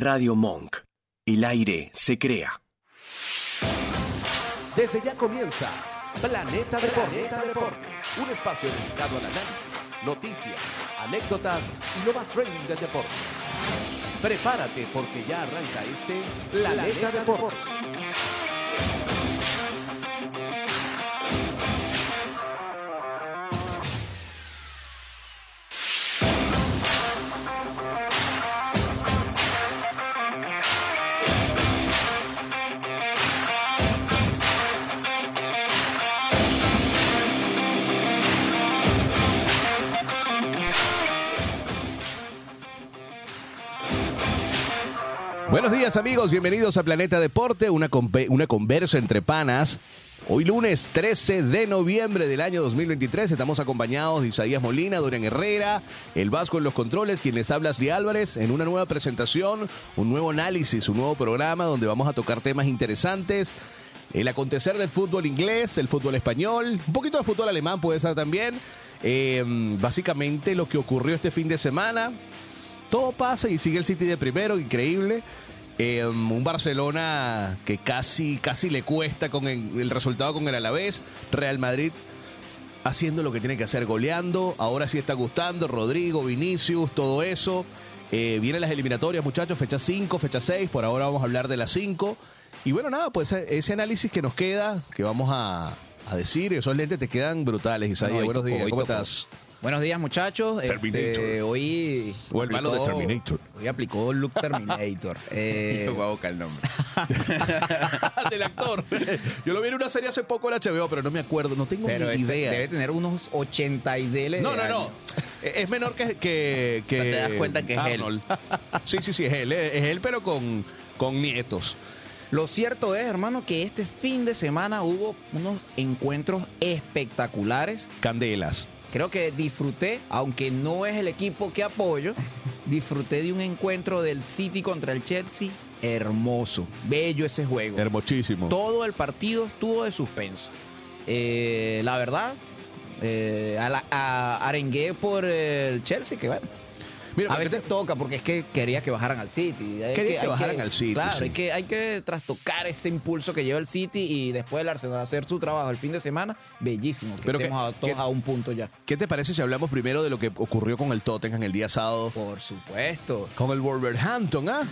Radio Monk. El aire se crea. Desde ya comienza Planeta Deporte. Un espacio dedicado al análisis, noticias, anécdotas y lo más trending del deporte. Prepárate porque ya arranca este Planeta Deporte. Buenos días amigos, bienvenidos a Planeta Deporte, una, una conversa entre panas. Hoy lunes 13 de noviembre del año 2023 estamos acompañados de Isaías Molina, Dorian Herrera, el Vasco en los controles, quien les habla Ashley Álvarez, en una nueva presentación, un nuevo análisis, un nuevo programa donde vamos a tocar temas interesantes. El acontecer del fútbol inglés, el fútbol español, un poquito de fútbol alemán puede ser también. Eh, básicamente lo que ocurrió este fin de semana, todo pasa y sigue el City de primero, increíble. Eh, un Barcelona que casi, casi le cuesta con el, el resultado con el Alavés. Real Madrid haciendo lo que tiene que hacer, goleando. Ahora sí está gustando. Rodrigo, Vinicius, todo eso. Eh, vienen las eliminatorias, muchachos, fecha 5, fecha 6. Por ahora vamos a hablar de las 5. Y bueno, nada, pues ese análisis que nos queda, que vamos a, a decir, esos lentes te quedan brutales, Isaías. Buenos días, ¿cómo estás? Buenos días, muchachos. Terminator. Este, hoy. O el malo de Terminator. Hoy aplicó Luke Terminator. Eh, Yo voy a buscar el nombre. del actor. Yo lo vi en una serie hace poco en HBO, pero no me acuerdo, no tengo pero ni este idea. debe tener unos 80 y dele. No, no, no. años. Es menor que, que, que No te das cuenta que es él. Sí, sí, sí, es él. Es él, pero con, con nietos. Lo cierto es, hermano, que este fin de semana hubo unos encuentros espectaculares. Candelas. Creo que disfruté, aunque no es el equipo que apoyo, disfruté de un encuentro del City contra el Chelsea. Hermoso, bello ese juego. Hermosísimo. Todo el partido estuvo de suspenso. Eh, la verdad, eh, a la- a- arengué por el Chelsea, que bueno. Mira, a veces toca porque es que quería que bajaran al City. Quería que bajaran al City, Claro, sí. hay, que, hay que trastocar ese impulso que lleva el City y después el Arsenal hacer su trabajo el fin de semana. Bellísimo. Que Pero que- estemos a, todos que- a un punto ya. ¿Qué te parece si hablamos primero de lo que ocurrió con el Tottenham el día sábado? Por supuesto. Con el Wolverhampton, ¿ah?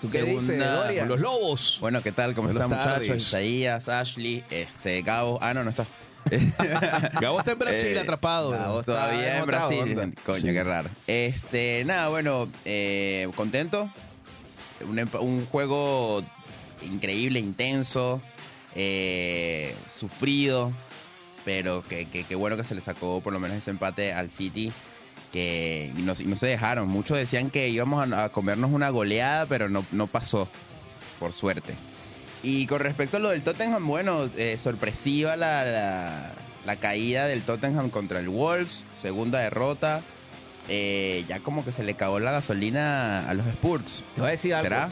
¿Tú qué dices? Con los Lobos. Bueno, ¿qué tal? ¿Cómo están, muchachos? Isaías, Ashley, este, Gabo. Ah, no, no está. Gabo está en Brasil Eh, atrapado. Gabo está Todavía en Brasil. onda. Coño, Sí. qué raro. Este, nada, bueno, eh, contento. Un, juego increíble, intenso, eh, sufrido, pero que, que- que bueno que se le sacó por lo menos ese empate al City. Que no, se dejaron. Muchos decían que íbamos a, a comernos una goleada, pero no, no pasó, por suerte. Y con respecto a lo del Tottenham, bueno, eh, sorpresiva la, la- la caída del Tottenham contra el Wolves, segunda derrota. Eh, ya como que se le cagó la gasolina a los Spurs. Te voy a decir algo. ¿Será?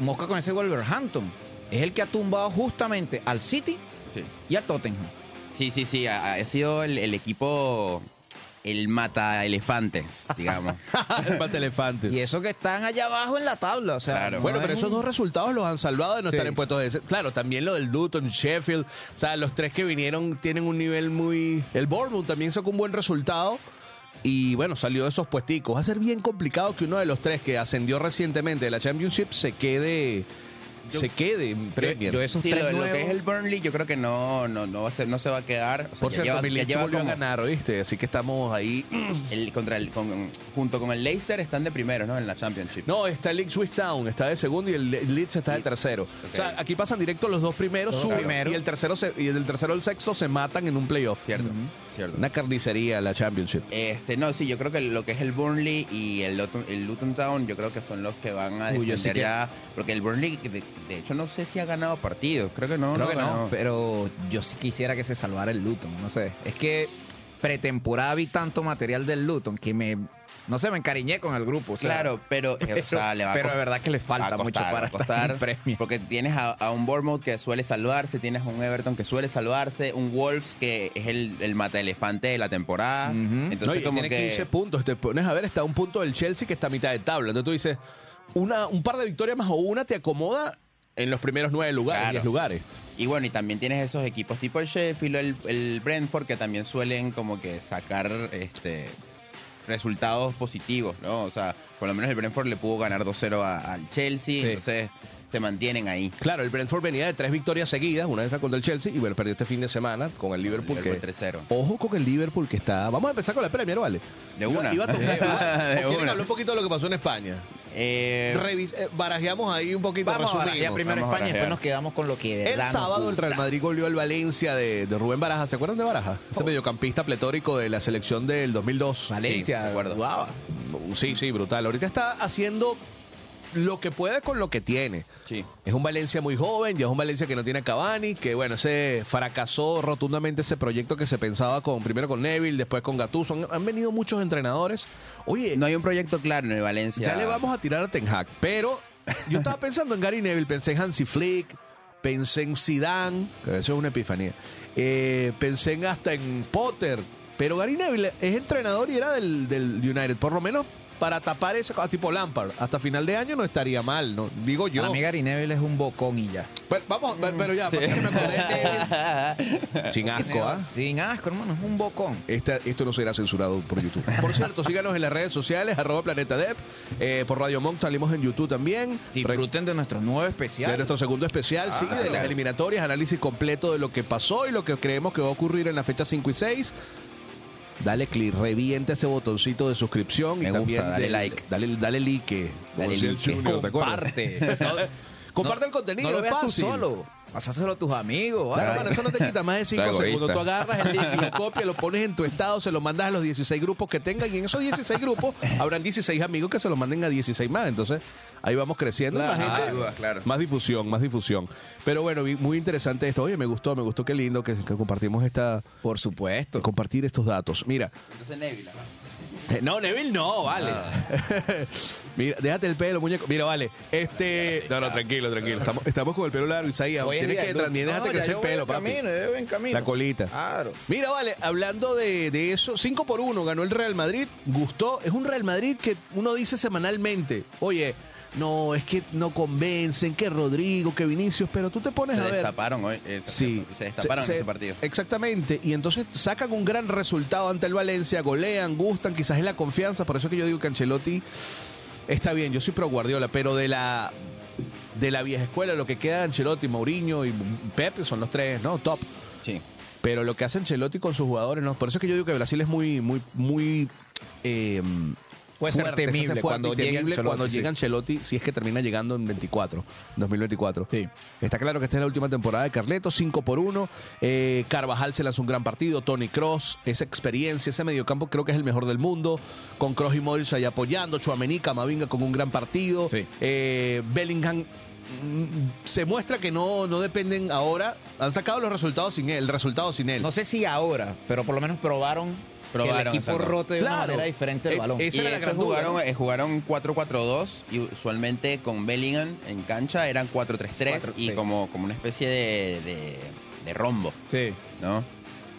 Mosca con ese Wolverhampton. Es el que ha tumbado justamente al City Sí. y al Tottenham. Sí, sí, sí. Ha, ha sido el, el equipo, el mata elefantes, digamos. el mate elefante. Y eso que están allá abajo en la tabla. O sea, Claro. no Bueno, pero esos dos resultados los han salvado de no Sí. estar en puestos de... Claro, también lo del Luton, Sheffield. O sea, los tres que vinieron tienen un nivel muy... El Bournemouth también sacó un buen resultado. Y bueno, salió de esos puesticos. Va a ser bien complicado que uno de los tres que ascendió recientemente de la Championship se quede... Yo- se quede en Premier. yo esos Sí, tres lo, que es el Burnley, yo creo que no, no, no, va a ser, no se va a quedar. O sea, Por ya cierto, lleva- ya Leeds lleva volvió como- a ganar, ¿oíste? Así que estamos ahí... el- contra el, con- junto con el Leicester están de primeros, ¿no? En la Championship. No, está el Ipswich Town, está de segundo y el Le- Leeds está de tercero. O sea, aquí pasan directo los dos primeros, suben, y el tercero se- y el tercero el sexto se matan en un playoff. Cierto, cierto. Una carnicería la Championship. Este, no, sí, yo creo que lo que es el Burnley y el Luton, el Luton Town, yo creo que son los que van a Uy, yo defender sí que- ya. Porque el Burnley, de, de hecho, no sé si ha ganado partidos. Creo que no. Creo que no, ganó. pero yo sí quisiera que se salvara el Luton, no sé. Es que pretemporada vi tanto material del Luton que me, no sé, me encariñé con el grupo. o sea, Claro, pero, eh, o sea, le va a pero de verdad que le falta costar, mucho para costar, estar en. Porque tienes a, a un Bournemouth que suele salvarse, tienes a un Everton que suele salvarse, un Wolves que es el, el mata elefante de la temporada. Entonces, No, y como tiene que. 15 puntos. Te pones a ver, está a un punto del Chelsea que está a mitad de tabla. Entonces tú dices, una, un par de victorias más o una te acomoda en los primeros nueve lugares, Claro. diez lugares. Y bueno, y también tienes esos equipos tipo el Sheffield o el, el Brentford que también suelen como que sacar este resultados positivos, ¿no? O sea, por lo menos el Brentford le pudo ganar 2-0 a- al Chelsea, Sí. entonces se mantienen ahí. Claro, el Brentford venía de tres victorias seguidas, una vez contra el Chelsea y bueno, perdió este fin de semana con el Liverpool. Liverpool que, 3-0. Ojo con el Liverpool que está. Vamos a empezar con la Premier, ¿vale? De una. Iba a tocar. De ¿O quieren una. hablar un poquito de lo que pasó en España. Eh, Revis- eh, barajeamos ahí un poquito, Vamos a barajear primero Vamos a España y después barajear. nos quedamos con lo que de El verdad nos sábado el Real. Madrid goleó al Valencia de, de Rubén Baraja. ¿Se acuerdan de Baraja? Ese mediocampista pletórico de la selección del 2002. Valencia, Sí, de acuerdo. guau. Sí, sí, brutal. Ahorita está haciendo lo que puede con lo que tiene. sí. Es un Valencia muy joven, ya es un Valencia que no tiene a Cavani, que bueno, ese fracasó rotundamente ese proyecto que se pensaba con primero con Neville, después con Gattuso. Han, han venido muchos entrenadores. Oye, No hay un proyecto claro en el Valencia. ya le vamos a tirar a Ten Hag, pero yo estaba pensando en Gary Neville, pensé en Hansi Flick, pensé en Zidane, que eso es una epifanía. Eh, pensé en hasta en Potter, pero Gary Neville es entrenador y era del, del United, por lo menos para tapar ese a tipo Lampard, hasta final de año no estaría mal, no digo yo. Para mí Gary Neville es un bocón y ya. Pero, vamos, pero- pero ya, que me. Sin asco, ¿ah? Sin asco, hermano, es un bocón. Esta- esto no será censurado por YouTube. Por cierto, síganos en las redes sociales, arroba Planeta Dep. Eh, por Radio Monk salimos en YouTube también. Disfruten de nuestro nuevo especial. De nuestro segundo especial, sí, de las eliminatorias, análisis completo de lo que pasó y lo que creemos que va a ocurrir en la fecha 5 y 6. Dale clic, reviente ese botoncito de suscripción y gusta, también dale del- like. Dale, dale like. Dale like. Junior, ¿te acuerdas? Comparte. Comparte No- el contenido, No lo es veas tú fácil. solo. Pasáselo a tus amigos. Claro, eso no te quita más de 5 Está segundos. Tú agarras el link, lo copias, lo pones en tu estado, se lo mandas a los 16 grupos que tengan y en esos 16 grupos habrán 16 amigos que se lo manden a 16 más. Entonces, ahí vamos creciendo. Claro. la gente- Ah, dudas, claro. Más difusión, más difusión. Pero bueno, muy interesante esto. Oye, me gustó, me gustó, qué lindo que, que compartimos esta, Por supuesto. compartir estos datos. Mira, Entonces Neville. eh, No, Neville no, vale. Mira, déjate el pelo, muñeco. Mira, vale. Este. No, no, tranquilo, tranquilo. Estamos, estamos con el pelo largo, Isaías. Tienes que también no, déjate crecer el pelo, papi. camino, yo voy en camino. La colita. Claro. Mira, vale, hablando de, de eso, 5 por 1 ganó el Real Madrid, gustó. Es un Real Madrid que uno dice semanalmente, oye, no, es que no convencen, que Rodrigo, que Vinicius, pero tú te pones Se a ver. destaparon hoy. eh, Sí. Se destaparon Se- en ese partido. Exactamente. Y entonces sacan un gran resultado ante el Valencia, golean, gustan, quizás es la confianza. Por eso es que yo digo que Ancelotti está bien. Yo soy pro Guardiola, pero de la de la vieja escuela, lo que queda Ancelotti, Mourinho y Pep son los tres, ¿no? Top. Sí. Pero lo que hace Ancelotti con sus jugadores, ¿no? Por eso es que yo digo que Brasil es muy, muy, muy. eh, Puede ser fuerte, temible cuando llegue temible Ancelotti, cuando sí. llega Ancelotti, si es que termina llegando en 24, 2024. Sí. Está claro que esta es la última temporada de Carleto, 5 por 1. Carvajal se lanzó un gran partido, Tony Cross, esa experiencia, ese mediocampo creo que es el mejor del mundo, con Cross y Modric ahí apoyando, Chuamení, Camavinga con un gran partido. Sí. Eh, Bellingham mm, se muestra que no, no dependen ahora, han sacado los resultados sin él, el resultado sin él. No sé si ahora, pero por lo menos probaron, que el Probaron, equipo exacto. rote de una Claro. manera diferente el Eh, balón. es- Esa Y era la eso gran duda, jugaron, ¿no? eh, jugaron 4-4-2 y usualmente con Bellingham en cancha eran 4-3-3 Cuatro, y sí. como, como una especie de, de- de rombo, Sí. ¿no?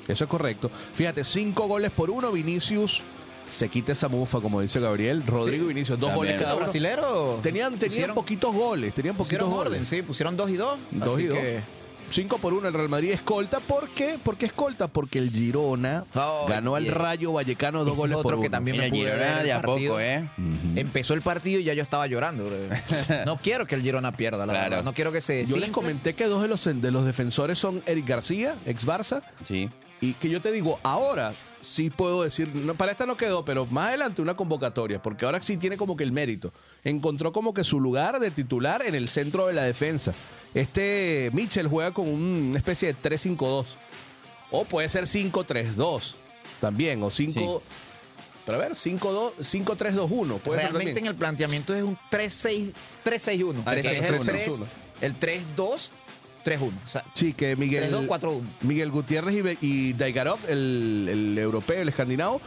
Eso es correcto. Fíjate, cinco goles por uno. Vinicius se quita esa mufa, como dice Gabriel. Rodrigo y Vinicius, dos También. goles cada Los uno. brasileros Tenían, tenían pusieron- poquitos goles, tenían poquitos pusieron goles. orden, sí, pusieron dos y dos. Dos así y dos. que- 5 por 1 el Real Madrid escolta. ¿Por qué? ¿Por qué escolta? Porque el Girona Oh, ganó al. Rayo Vallecano dos goles es por que uno. también Mira, me Girona de a poco, ¿eh? Empezó el partido y ya yo estaba llorando. bro. No quiero que el Girona pierda, la Claro. verdad. No quiero que se Yo les comenté que dos de los, de los defensores son Eric García, ex Barça, Sí. y que yo te digo, ahora sí puedo decir, no, para esta no quedó, pero más adelante una convocatoria, porque ahora sí tiene como que el mérito. Encontró como que su lugar de titular en el centro de la defensa. Este Mitchell juega con un- una especie de 3-5-2. O puede ser 5-3-2 también, o 5... Pero a ver, 5-2, 5-3-2-1. Puede ser Realmente en el planteamiento es un 3-6 3-6-1. Ah, Que exacto, es el 3-6-1. 3 el 3-2 3-1. O sea, Sí, que Miguel, 3-2, 4-1. Miguel Gutiérrez y, Be- y Daigarov, el, el europeo, el escandinavo,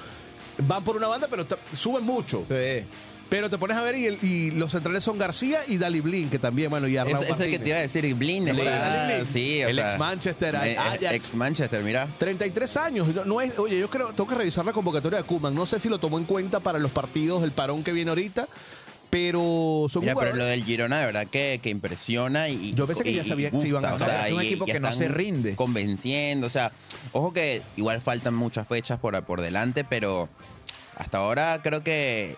van por una banda, pero ta- suben mucho. sí. Pero te pones a ver y, el- y los centrales son García y Dali Blin, que también, bueno, y Es, Arnau es el que Martínez. te iba a decir, Blin. Blin, está- Dali Blin. Sí, o El sea, ex-Manchester, eh, Ajax. Ex Manchester, mira. 33 años. No, no es, oye, yo creo, tengo que revisar la convocatoria de Kuman. No sé si lo tomó en cuenta para los partidos, el parón que viene ahorita. Pero son Mira, pero lo del Girona de verdad que, que impresiona y Yo pensé que y- ya sabía que se iban a ganar. Es un equipo que no se rinde. Convenciendo, o sea, ojo que igual faltan muchas fechas por, por delante, pero hasta ahora creo que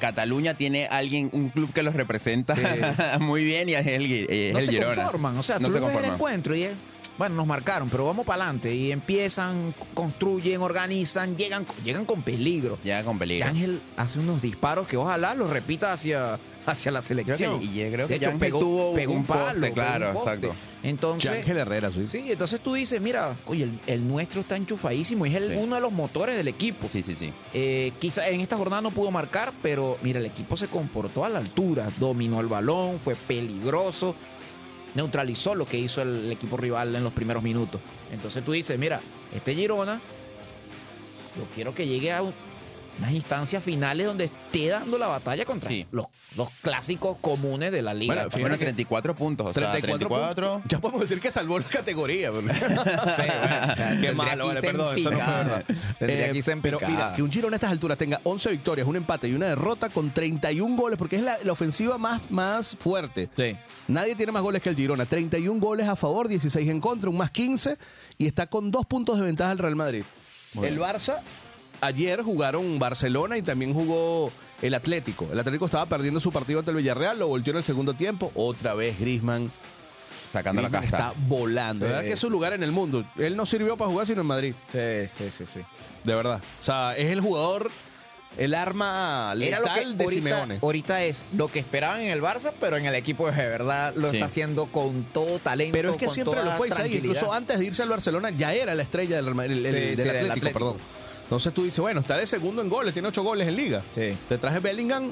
Cataluña tiene alguien, un club que los representa muy bien y es el, es no el se Girona. conforman. O sea, No tú se lo ves el conforman. encuentro y es, bueno, nos marcaron, pero vamos para adelante. Y empiezan, construyen, organizan, llegan, llegan con peligro. Ya con Y peligro. Ángel hace unos disparos que ojalá los repita hacia, hacia la Creo selección. que, y yo creo De que hecho, Ángel pegó, tuvo pegó un, palo, poste, pegó claro, un poste. exacto. Entonces, Ángel Herrera, sí. sí, entonces tú dices, mira, oye, el, el nuestro está enchufadísimo, es el, Sí. uno de los motores del equipo. Sí, sí, sí. Eh, quizá en esta jornada no pudo marcar, pero mira, el equipo se comportó a la altura, dominó el balón, fue peligroso, neutralizó lo que hizo el, equipo rival en los primeros minutos. Entonces tú dices, mira, este Girona, yo quiero que llegue a unas instancias finales donde esté dando la batalla contra Sí. los, los clásicos comunes de la liga. Bueno, fíjate Bueno, que- 34 puntos, o sea, 34 34. puntos. Ya podemos decir que salvó la categoría. porque- Qué Tendría malo, vale, perdón, eso no fue verdad. Eh, pero mira, que un Girona a estas alturas tenga 11 victorias, un empate y una derrota con 31 goles, porque es la, la ofensiva más, más fuerte. Sí. Nadie tiene más goles que el Girona. 31 goles a favor, 16 en contra, un más 15 y está con dos puntos de ventaja el Real Madrid. El Barça, ayer jugaron Barcelona y también jugó el Atlético. El Atlético estaba perdiendo su partido ante el Villarreal, lo volteó en el segundo tiempo. Otra vez Griezmann. Sacando la casta. está volando. Sí. ¿Verdad que es su lugar en el mundo? Él no sirvió para jugar sino en Madrid. Sí, sí, sí, sí. De verdad. O sea, es el jugador, el arma Era lo que letal de ahorita, Simeone. ahorita es lo que esperaban en el Barça, pero en el equipo de verdad lo Sí. está haciendo con todo talento. Pero es que con siempre toda lo fue. Incluso antes de irse al Barcelona ya era la estrella del, Real Madrid- el- el- Sí, del sí, del Atlético, Atlético. perdón. Entonces tú dices, bueno, está de segundo en goles, tiene ocho goles en liga. Sí. Detrás de Bellingham,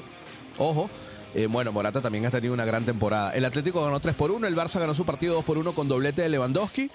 ojo. eh, bueno, Morata también ha tenido una gran temporada. El Atlético ganó 3 por 1, el Barça ganó su partido 2 por 1 con doblete de Lewandowski.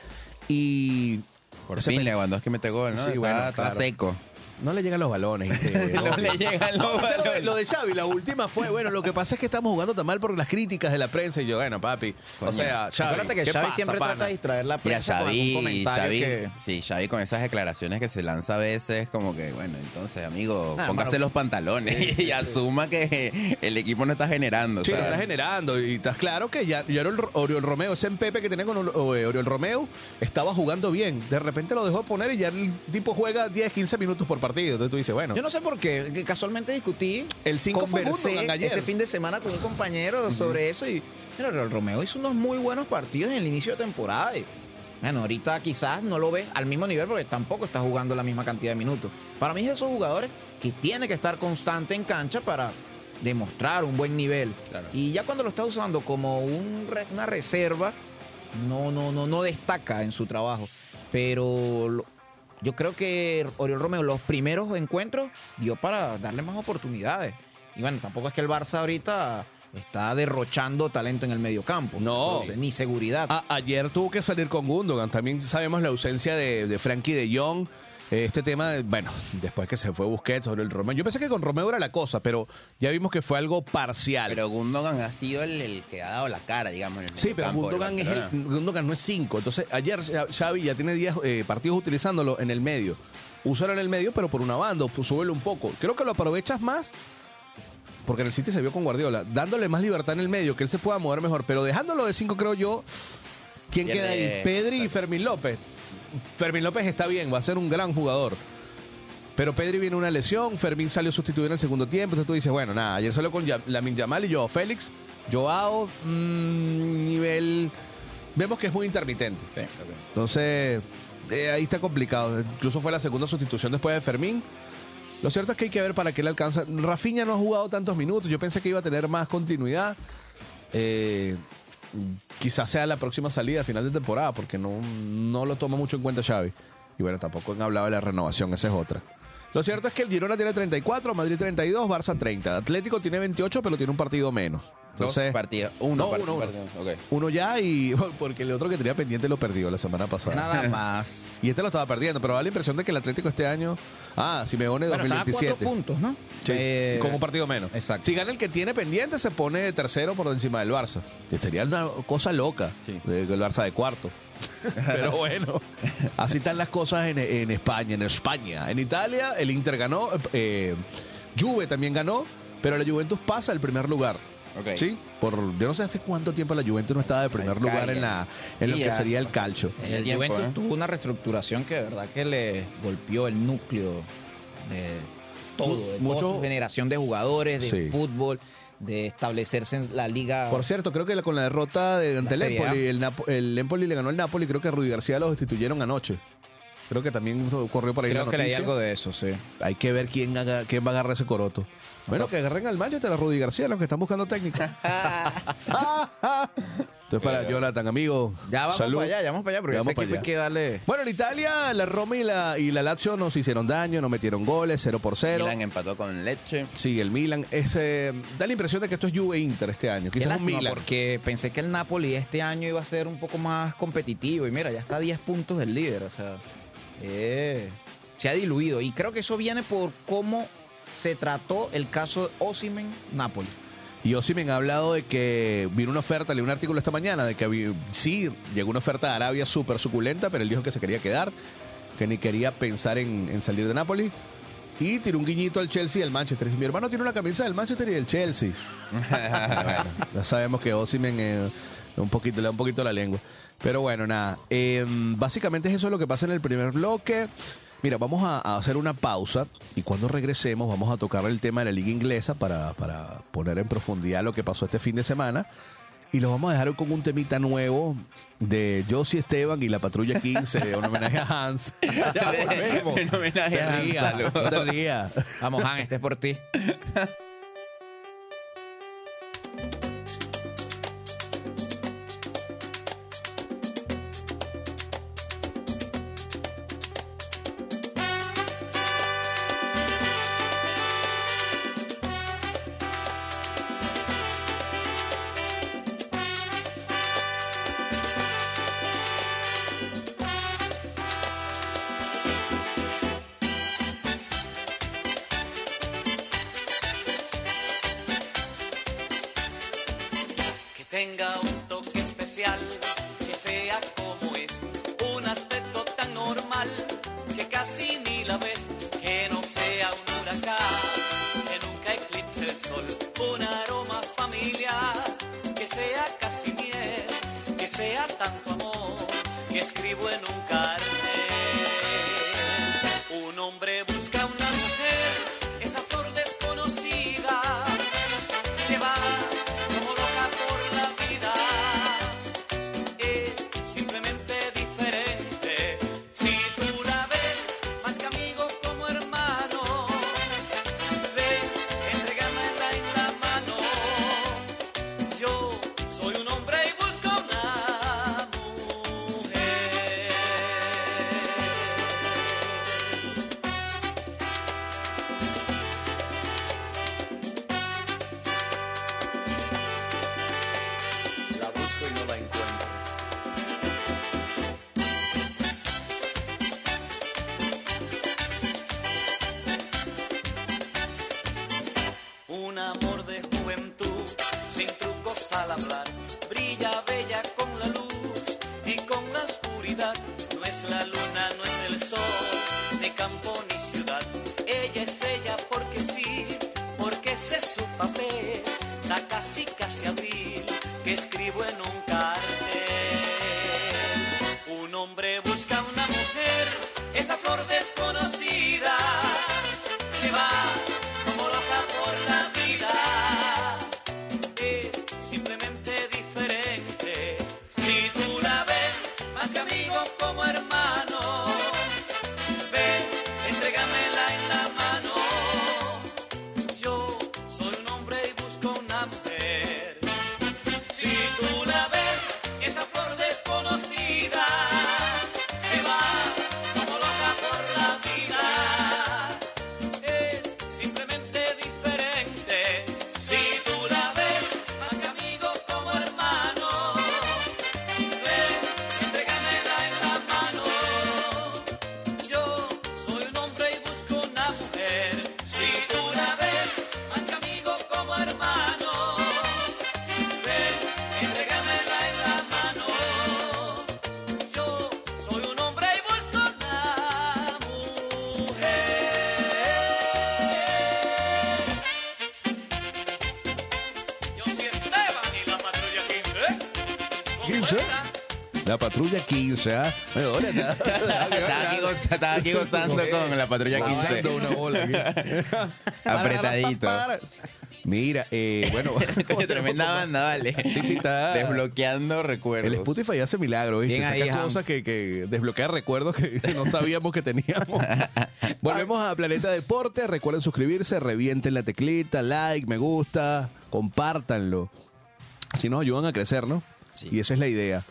Y Por fin, Lewandowski mete gol, ¿no? Sí, Está- bueno, está claro. seco. No le llegan los balones. ¿viste? No le llegan los Aparte, lo de- balones. Lo de Xavi, la última fue, bueno, lo que pasa es que estamos jugando tan mal por las críticas de la prensa. Y yo, bueno, papi, o sea, Xavi, Acuérdate que ¿qué Xavi pasa, siempre pana? trata de distraer la Mira, prensa con algún Xavi, comentario Xavi, que... sí, Xavi con esas declaraciones que se lanza a veces, como que, bueno, entonces, amigo, Nah, póngase mano. los pantalones y asuma que el equipo no está generando. Sí, ¿sabes? está generando. Y estás claro que ya, ya Oriol, Oriol Romeo, ese Pepe que tenía con eh, Oriol Romeo, estaba jugando bien. De repente lo dejó poner y ya el tipo juega 10, 15 minutos por partido. Entonces tú dices, bueno, Yo no sé por qué, que casualmente discutí, El cinco fue conversé Gundogan ayer. este fin de semana con un compañero sobre eso y mira, Romeo hizo unos muy buenos partidos en el inicio de temporada y bueno, ahorita quizás no lo ves al mismo nivel porque tampoco está jugando la misma cantidad de minutos. Para mí es esos jugadores que tiene que estar constante en cancha para demostrar un buen nivel. Claro. Y ya cuando lo está usando como un una reserva, no, no, no, no destaca en su trabajo. Pero yo creo que Oriol Romeo los primeros encuentros dio para darle más oportunidades. Y bueno, tampoco es que el Barça ahorita está derrochando talento en el medio campo. No. Entonces, ni seguridad. A- ayer tuvo que salir con Gundogan. También sabemos la ausencia de, de Frankie de Jong. Este tema, bueno, después que se fue Busquets sobre el Romeo. Yo pensé que con Romeo era la cosa, pero ya vimos que fue algo parcial. Pero Gundogan ha sido el, el que ha dado la cara, digamos. En el Sí, pero Gundogan, es el-. Gundogan no es 5. Entonces, ayer Xavi ya tiene 10 eh, partidos utilizándolo en el medio. Úsalo en el medio, pero por una banda, pues, súbelo un poco. Creo que lo aprovechas más porque en el City se vio con Guardiola, dándole más libertad en el medio, que él se pueda mover mejor, pero dejándolo de 5, creo yo. ¿Quién Pierde- queda ahí? Pedri y Fermín López. Fermín López está bien, va a ser un gran jugador. Pero Pedri viene una lesión, Fermín salió sustituido en el segundo tiempo, entonces tú dices, bueno, nada, ayer salió con Lamin Yamal y Joao Félix. Joao, mm, nivel... Vemos que es muy intermitente. Sí. Entonces, eh, ahí está complicado. Incluso fue la segunda sustitución después de Fermín. Lo cierto es que hay que ver para qué le alcanza. Rafinha no ha jugado tantos minutos. Yo pensé que iba a tener más continuidad. Eh, quizás sea la próxima salida a final de temporada, porque no, no lo toma mucho en cuenta Xavi. Y bueno, tampoco han hablado de la renovación, esa es otra. Lo cierto es que el Girona tiene 34, Madrid 32, Barça 30. Atlético tiene 28, pero tiene un partido menos. Entonces, Dos partidos. Uno, No, uno, uno. partido. Ok. uno ya y porque el otro que tenía pendiente lo perdió la semana pasada. Nada más. Y este lo estaba perdiendo, pero da la impresión de que el Atlético este año. Ah, Simeone Bueno, estaba a 2027. cuatro puntos, ¿no? Sí, Eh, con un partido menos. exacto. Si gana el que tiene pendiente, se pone tercero por encima del Barça. Que sería una cosa loca. Sí. de- El Barça de cuarto. Pero bueno, así están las cosas en, en España, en España. En Italia, el Inter ganó. Eh, Juve también ganó. pero la Juventus pasa el primer lugar. Sí, por yo no sé hace cuánto tiempo la Juventus no estaba de primer Ay, lugar en la en lo que ya. sería el calcio. El tiempo, Juventus ¿eh? tuvo una reestructuración que de verdad que le golpeó el núcleo de todo, de Mucho- toda su generación de jugadores, de Sí. fútbol, de establecerse en la liga. Por cierto, creo que la- con la derrota de, ante el. Empoli, el, Napo- el Empoli le ganó el Napoli, creo que a Rudy García lo destituyeron anoche. Creo que también corrió por ahí Creo la que leí noticia. algo de eso, sí. Hay que ver quién, haga- quién va a agarrar ese coroto. Bueno, que agarren al Manchester a Rudy García, los que están buscando técnico. Entonces, para Jonathan, amigo. Ya vamos salud. para allá, ya vamos para allá, pero Ya ese vamos para equipo hay allá. que darle... Bueno, en Italia, la Roma y la, y la Lazio nos hicieron daño, nos metieron goles, 0 por 0. Milan empató con Leche. Sí, el Milan. Es, eh, da la impresión de que esto es Juve Inter este año. Qué Quizás un lástima, Milan. porque pensé que el Napoli este año iba a ser un poco más competitivo y mira, ya está a 10 puntos del líder, o sea, eh, se ha diluido y creo que eso viene por cómo se trató el caso de Osimen Napoli. Y Osimhen ha hablado de que vino una oferta, leí un artículo esta mañana, de que sí, llegó una oferta de Arabia súper suculenta, pero él dijo que se quería quedar, que ni quería pensar en, en salir de Napoli. Y tiró un guiñito al Chelsea y al Manchester. Y mi hermano tiene una camisa del Manchester y del Chelsea. Bueno, ya sabemos que Osimhen eh, un poquito, le da un poquito la lengua. Pero bueno, nada. eh, básicamente es eso lo que pasa en el primer bloque. Mira, vamos a, a hacer una pausa y cuando regresemos vamos a tocar el tema de la liga inglesa para, para poner en profundidad lo que pasó este fin de semana. Y lo vamos a dejar con un temita nuevo de Josie Esteban y la Patrulla 15, un homenaje a Hans. Ya. Un homenaje a Hans, no te rías. Vamos, Han, este es por ti. arrancar. Patrulla 15. Oye, hola, está- estaba, aquí gozando con la patrulla 15. Pasando una bola. Apretadito. Mira, eh, bueno. Coño, tremenda banda, vale. Sí, sí, está. Desbloqueando recuerdos. El Spotify hace milagro, ¿viste? Ahí, Saca cosas que, que desbloquea recuerdos que no sabíamos que teníamos. Volvemos a Planeta Deporte. Recuerden suscribirse, revienten la teclita, like, me gusta, compártanlo. Así nos ayudan a crecer, ¿no? Sí. Y esa es la idea.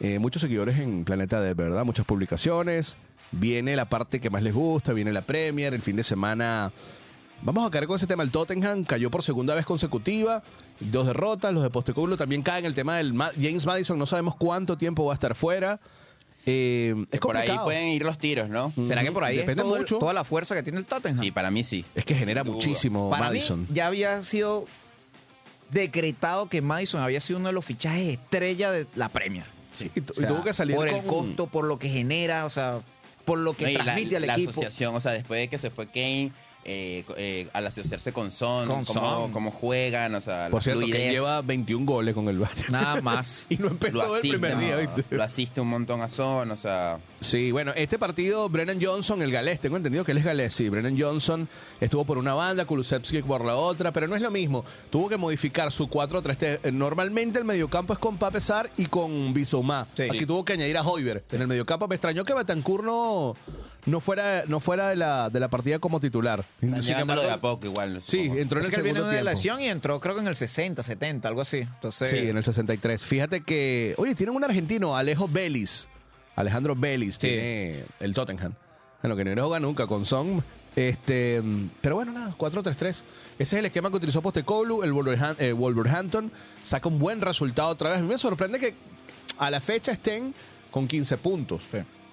Eh, muchos seguidores en Planeta de verdad, muchas publicaciones. Viene la parte que más les gusta, viene la Premier, el fin de semana. Vamos a caer con ese tema. El Tottenham cayó por segunda vez consecutiva, dos derrotas. Los de Postecoglou también caen. El tema del Ma- James Madison, no sabemos cuánto tiempo va a estar fuera. Eh, es por ahí pueden ir los tiros, ¿no? ¿Será que por ahí Depende es todo mucho. toda la fuerza que tiene el Tottenham? Sí, para mí sí. Es que genera muchísimo Para Madison. mí ya había sido decretado que Madison había sido uno de los fichajes estrella de la Premier. Sí, y tu- O sea, y tuvo que salir por el costo, por lo que genera, o sea, por lo que No, la, transmite al la equipo. asociación, o sea, después de que se fue Kane, eh, eh, al asociarse con Son, Con cómo, Son. cómo juegan, o sea, Por la cierto, que fluidez. lleva 21 goles con el Bayern. Nada más. y no empezó el asiste, primer día, ¿viste? Lo asiste un montón a Son, o sea, Sí, bueno, este partido, Brennan Johnson, el galés, tengo entendido que él es galés, sí. Brennan Johnson estuvo por una banda, Kulusevski por la otra, pero no es lo mismo. Tuvo que modificar su 4-3. Eh, Normalmente el mediocampo es con Pape Sar y con Bissouma. Sí. Aquí tuvo que añadir a Hoiber. En el mediocampo me extrañó que Betancourt no, no fuera, no fuera de, la, de la partida como titular. Sin llevándolo de embargo, a poco igual. Sí, entró en Es el que él viene de una tiempo. lesión y entró creo que en el 60, 70, algo así. Entonces, Sí, en el 63. Fíjate que, oye, tienen un argentino, Alejo Vélez. Alejandro Vélez tiene el Tottenham. Bueno, que no juega nunca con Son. Este, pero bueno, nada, 4-3-3. Ese es el esquema que utilizó Postecoglou, el eh, Wolverhampton. Saca un buen resultado otra vez. A mí me sorprende que a la fecha estén con 15 puntos.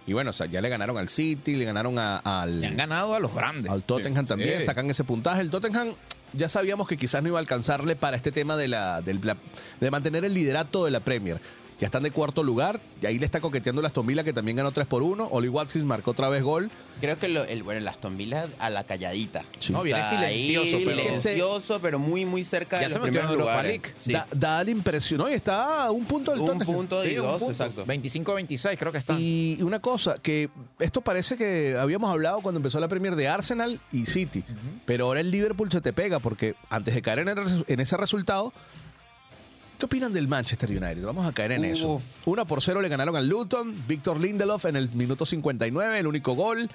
Y bueno, o sea, ya le ganaron al City, le ganaron a- al... le han ganado a los grandes. Al Tottenham también, Sí. sacan ese puntaje. El Tottenham ya sabíamos que quizás no iba a alcanzarle para este tema de, la, del, de mantener el liderato de la Premier. Ya están de cuarto lugar, y ahí le está coqueteando el Aston Villa que también ganó 3 por 1. Oli Watkins marcó otra vez gol. Creo que lo, el, bueno, el Aston Villa a la calladita. Sí. No, viene O sea, ahí silencioso, pero- silencioso, pero muy, muy cerca Ya de se los metió en primeros Europa lugares. League. Sí. Da, da la impresión, ¿no? Y está a un punto del un punto y Sí, un dos, punto. exacto. 25-26 creo que está. Y una cosa, que esto parece que habíamos hablado cuando empezó la Premier de Arsenal y City, pero ahora el Liverpool se te pega porque antes de caer en, el resu- en ese resultado, ¿qué opinan del Manchester United? Vamos a caer en eso. Uf. Una por cero le ganaron al Luton, Víctor Lindelof en el minuto 59, el único gol.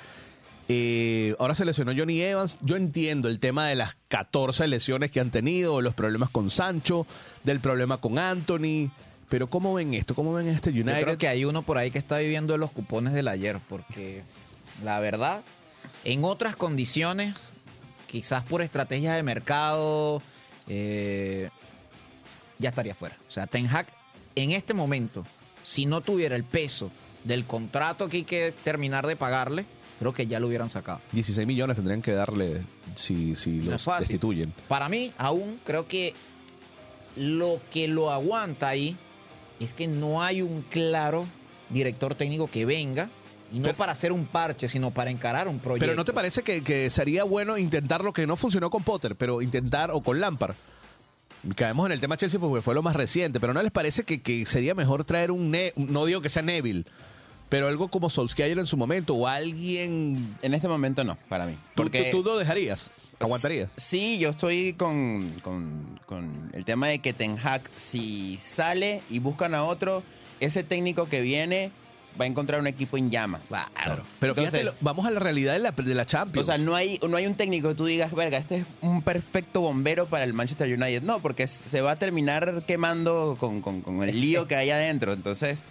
Eh, ahora se lesionó Johnny Evans. Yo entiendo el tema de las 14 lesiones que han tenido, los problemas con Sancho, del problema con Anthony. Pero ¿cómo ven esto? ¿Cómo ven este United? Yo creo que hay uno por ahí que está viviendo de los cupones del ayer, porque la verdad, en otras condiciones, quizás por estrategias de mercado, eh, ya estaría fuera. O sea, Ten Hag, en este momento, si no tuviera el peso del contrato que hay que terminar de pagarle, creo que ya lo hubieran sacado. 16 millones tendrían que darle si, si No los fácil. destituyen. Para mí, aún creo que lo que lo aguanta ahí es que no hay un claro director técnico que venga, y no Pero- para hacer un parche, sino para encarar un proyecto. Pero ¿no te parece que, que sería bueno intentar lo que no funcionó con Potter, pero intentar, o con Lampard? Caemos en el tema Chelsea porque fue lo más reciente, pero ¿no les parece que, que sería mejor traer un, Ne- no digo que sea Neville, pero algo como Solskjaer en su momento, o alguien... En este momento no, para mí. ¿Tú, Porque tú, tú lo dejarías? ¿Aguantarías? Sí, yo estoy con, con- con el tema de que Ten Hag, si sale y buscan a otro, ese técnico que viene va a encontrar un equipo en llamas. Claro. Pero Entonces- fíjate, vamos a la realidad de la, de la O Champions. sea, no hay, no hay un técnico que tú digas, verga, este es un perfecto bombero para el Manchester United. No, porque se va a terminar quemando con, con- con el lío que hay adentro. Entonces,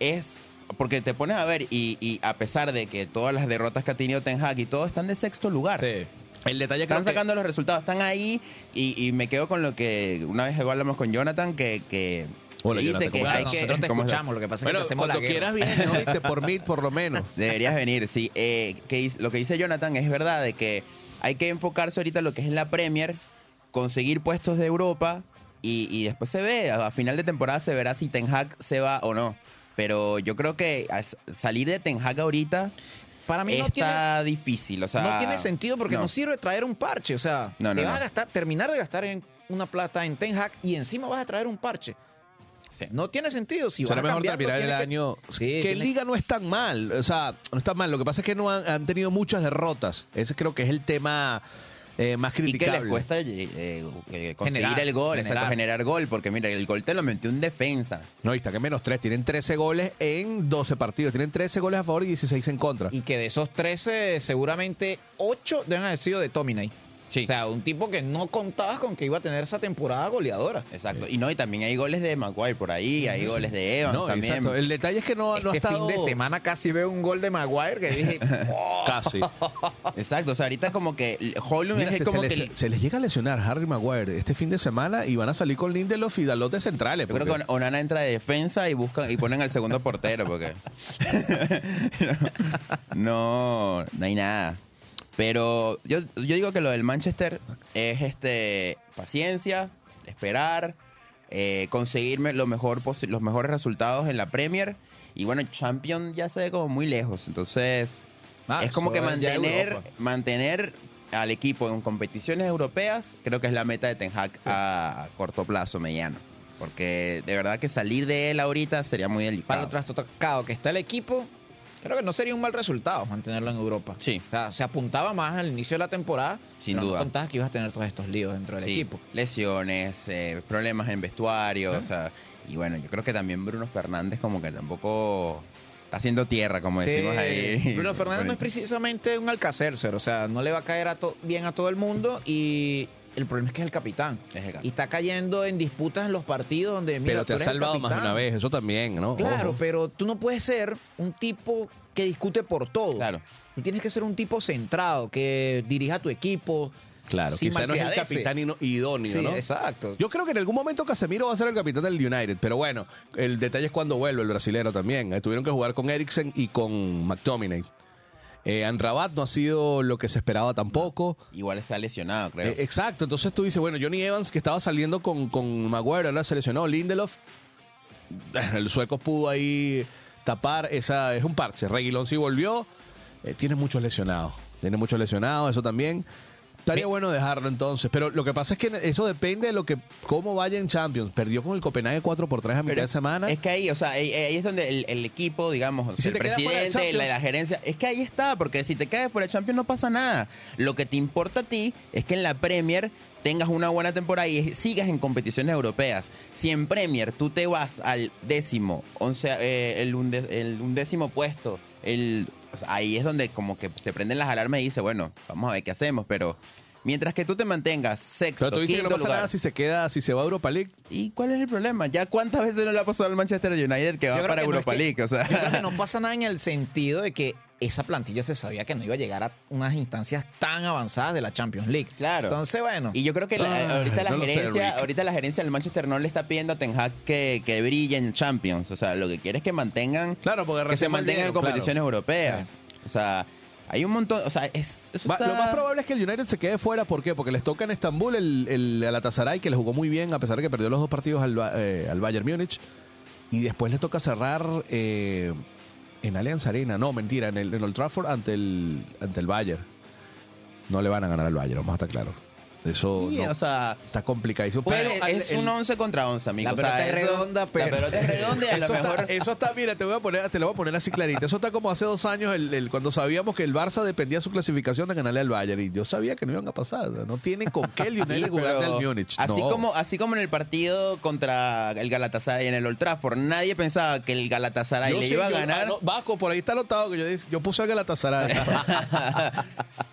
es. Porque te pones a ver, y, y a pesar de que todas las derrotas que ha tenido Ten Hag y todo están de sexto lugar. el detalle Están que- sacando los resultados, están ahí. Y, y me quedo con lo que una vez hablamos con Jonathan, que, que Hola, dice Jonathan, que ¿cómo hay estás? que. Nosotros te ¿cómo estás? escuchamos, lo que pasa es que Bueno, te hacemos la cuando guerra. quieras vienes, oíste, por mí, por lo menos. Deberías venir, sí. Eh, que lo que dice Jonathan es verdad, de que hay que enfocarse ahorita en lo que es en la Premier, conseguir puestos de Europa y, y después se ve, a, a final de temporada se verá si Ten Hag se va o no. Pero yo creo que a- salir de Ten Hag ahorita Para mí no está tiene, difícil, o sea... no tiene sentido porque no. no. sirve traer un parche. O sea, No, no, te vas no. a gastar, terminar de gastar en una plata en Ten Hag y encima vas a traer un parche. Sí. No tiene sentido. Si Será a mejor terminar el que- año. Sí, que Liga no es tan mal. O sea, no está mal. Lo que pasa es que no han, han tenido muchas derrotas. Ese creo que es el tema eh, más Y que criticable. les cuesta eh, eh, conseguir Generar, el gol, generar. exacto, generar gol, porque mira, el gol te lo metió un defensa. No, y está que menos 3. Tienen 13 goles en 12 partidos. Tienen 13 goles a favor y 16 en contra. Y que de esos 13, seguramente 8 deben haber sido de Tominay. Sí. O sea, un tipo que no contabas con que iba a tener esa temporada goleadora. Exacto. Y no, y también hay goles de Maguire por ahí, hay goles de Evans No, también. exacto. El detalle es que no, no ha Este estado... fin de semana casi veo un gol de Maguire que dije, "Oh". Casi. Exacto, o sea, ahorita como que Mira, es se, como se que... les, se les llega a lesionar Harry Maguire este fin de semana y van a salir con Lindelof y Dalot de centrales. Yo creo porque- que Onana entra de defensa y buscan y ponen al segundo portero porque no, no hay nada. Pero yo, yo digo que lo del Manchester es este paciencia, esperar, eh, conseguirme lo mejor los mejores resultados en la Premier y bueno, Champions ya se ve como muy lejos, entonces Ah, es como que mantener mantener al equipo en competiciones europeas creo que es la meta de Ten Hag a, a corto plazo, mediano. Porque de verdad que salir de él ahorita sería muy para delicado. lo trastocado que está el equipo, creo que no sería un mal resultado mantenerlo en Europa. Sí. O sea, se apuntaba más al inicio de la temporada. Sin pero no duda. contabas que ibas a tener todos estos líos dentro del Sí, equipo. Lesiones, eh, problemas en vestuario, o sea, y bueno, yo creo que también Bruno Fernández como que tampoco está haciendo tierra, como decimos ahí. Bruno Fernández no es precisamente un alcacercer, o sea, no le va a caer a to- bien a todo el mundo y el problema es que es el capitán. Es el capitán. Y está cayendo en disputas en los partidos donde mira, pero te ha salvado más de una vez, eso también, ¿no? Claro, Ojo. pero tú no puedes ser un tipo que discute por todo. Claro. Tú tienes que ser un tipo centrado, que dirija a tu equipo. Claro, quizá no es el capitán idóneo, Sí, ¿no? exacto. Yo creo que en algún momento Casemiro va a ser el capitán del United, pero bueno, el detalle es cuando vuelve el brasilero también. Eh, tuvieron que jugar con Eriksen y con McTominay. Eh, Anrabat no ha sido lo que se esperaba tampoco. Igual está lesionado, creo. Eh, exacto, entonces tú dices, bueno, Johnny Evans que estaba saliendo con, con Maguire, ahora se lesionó Lindelof. El sueco pudo ahí tapar, esa es un parche. Reguilón sí volvió, eh, tiene muchos lesionados, tiene muchos lesionados, eso también. Estaría bueno dejarlo entonces, pero lo que pasa es que eso depende de lo que cómo vaya en Champions. Perdió con el Copenhague 4 por 3 a mitad Pero de semana. Es que ahí, o sea, ahí, ahí es donde el, el equipo, digamos, o ¿Y si sea, el presidente, la, la gerencia, es que ahí está, porque si te caes fuera de Champions no pasa nada. Lo que te importa a ti es que en la Premier tengas una buena temporada y sigas en competiciones europeas. Si en Premier tú te vas al décimo, once, eh, el, unde- el undécimo puesto, el, o sea, ahí es donde como que se prenden las alarmas y dice, bueno, vamos a ver qué hacemos, pero mientras que tú te mantengas sexto, Pero tú dices que no pasa lugar, nada si se queda, si se va a Europa League. ¿Y cuál es el problema? ¿Ya cuántas veces no le ha pasado al Manchester United que va para que no Europa es que- League? O sea, Yo creo que no pasa nada en el sentido de que esa plantilla se sabía que no iba a llegar a unas instancias tan avanzadas de la Champions League. Claro. Entonces, bueno. y yo creo que la- ahorita, la no lo sé, gerencia, ahorita la gerencia del Manchester no le está pidiendo a Ten Hag que, que brille en Champions. O sea, lo que quiere es que mantengan, Claro, porque que se mantengan en competiciones europeas. O sea, hay un montón, o sea, es, eso Va- está- Lo más probable es que el United se quede fuera. ¿Por qué? Porque les toca en Estambul el, el Galatasaray, que le jugó muy bien, a pesar de que perdió los dos partidos al, eh, al Bayern Múnich. Y después les toca cerrar eh, en Allianz Arena. No, mentira, en el Old Trafford ante el, ante el Bayern. No le van a ganar al Bayern, vamos a estar claros. Eso Sí, no, o sea, está complicadísimo. Pero es el- un 11 contra 11, amigo. La O sea, pelota es redonda, pero- La pelota es redonda y a lo eso, mejor... está, eso está, mira, te voy a poner, te lo voy a poner así clarito. Eso está como hace dos años, el, el- cuando sabíamos que el Barça dependía de su clasificación de ganarle al Bayern. Y yo sabía que no iban a pasar. No tienen con qué el United jugarle al Múnich. Así, No. como, así como en el partido contra el Galatasaray en el Old Trafford, nadie pensaba que el Galatasaray Yo le sí, iba a yo- ganar. ah, no, Vasco, por ahí está anotado que yo, yo puse al Galatasaray.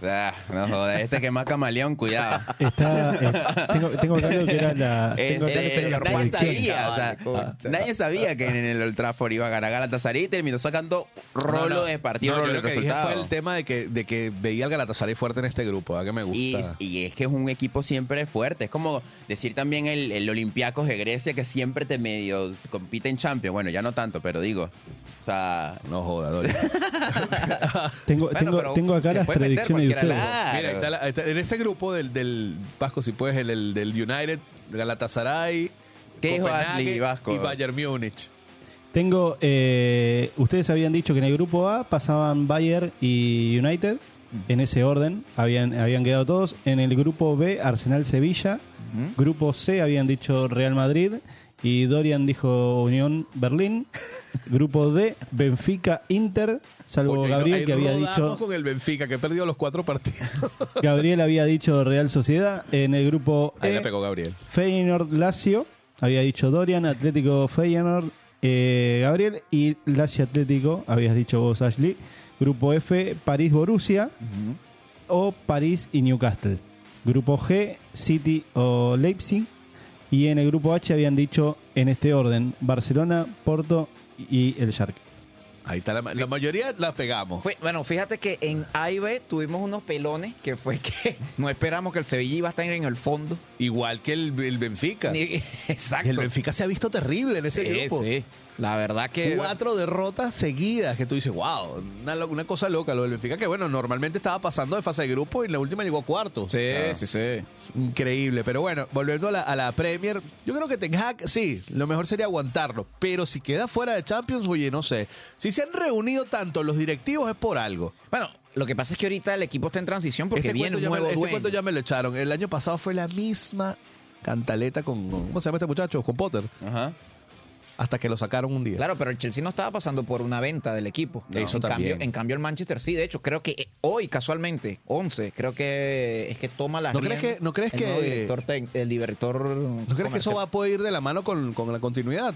Ah, no jodas, este que más camaleón, cuidado. Está, eh, tengo, tengo claro que era la. Eh, Tengo eh, que era la nadie predicción. sabía, o sea, nadie sabía que en el Old Trafford iba a ganar Galatasaray y terminó sacando rolo No, no. de partido, No, yo rolo de resultado. fue el tema de que, de que veía al Galatasaray fuerte en este grupo, ¿a que me gusta? Y, y es que es un equipo siempre fuerte. Es como decir también el, el Olympiacos de Grecia que siempre te medio compite en Champions. Bueno, ya no tanto, pero digo. O sea, No joda. Tengo, Bueno, tengo, tengo acá las predicciones de ustedes. claro. Mira, ahí está la- ahí está- en ese grupo del, del Vasco, si puedes, el, el del United, Galatasaray, ¿Qué Copenhague Vasco? y Bayern Múnich. Tengo. eh, ustedes habían dicho que en el grupo A pasaban Bayern y United. En ese orden habían, habían quedado todos. En el grupo B, Arsenal-Sevilla. Grupo C habían dicho Real Madrid. Y Dorian dijo Unión Berlín. Grupo D, Benfica Inter, salvo no- Gabriel que había dicho con el Benfica, que perdió los cuatro partidos. Gabriel había dicho Real Sociedad. En el grupo Ahí E, pegó Gabriel. Feyenoord Lazio, había dicho Dorian, Atlético Feyenoord, eh, Gabriel y Lazio Atlético, habías dicho vos Ashley. Grupo F, París Borussia o París y Newcastle. Grupo G, City o Leipzig. Y en el grupo H habían dicho en este orden Barcelona, Porto y el Shark. Ahí está la, ma- la mayoría la pegamos. Fue- bueno, fíjate que en A y B tuvimos unos pelones que fue que no esperamos que el Sevilla iba a estar en el fondo. Igual que el, el Benfica. Ni- Y Exacto. el Benfica se ha visto terrible en ese sí, grupo. sí. La verdad que. Cuatro derrotas seguidas que tú dices, wow, una, cosa loca lo del Benfica, que bueno, normalmente estaba pasando de fase de grupo y en la última llegó a cuarto. Sí, Claro. sí, sí. Increíble, pero bueno, volviendo a la, a la Premier, yo creo que Ten Hag, sí, lo mejor sería aguantarlo, pero si queda fuera de Champions, oye, no sé, si se han reunido tanto los directivos es por algo. Bueno, lo que pasa es que ahorita el equipo está en transición porque este viene un ya me- nuevo este cuento ya me lo echaron, el año pasado fue la misma cantaleta con, ¿cómo se llama este muchacho? Con Potter, Ajá. hasta que lo sacaron un día. Claro, pero el Chelsea no estaba pasando por una venta del equipo. No, eso en, también. cambio, en cambio, el Manchester sí, de hecho, creo que eh, hoy, casualmente, 11, creo que es que toma la ¿No crees que- no crees el que- nuevo director, el director ¿No crees que eso va a poder ir de la mano con, con la continuidad?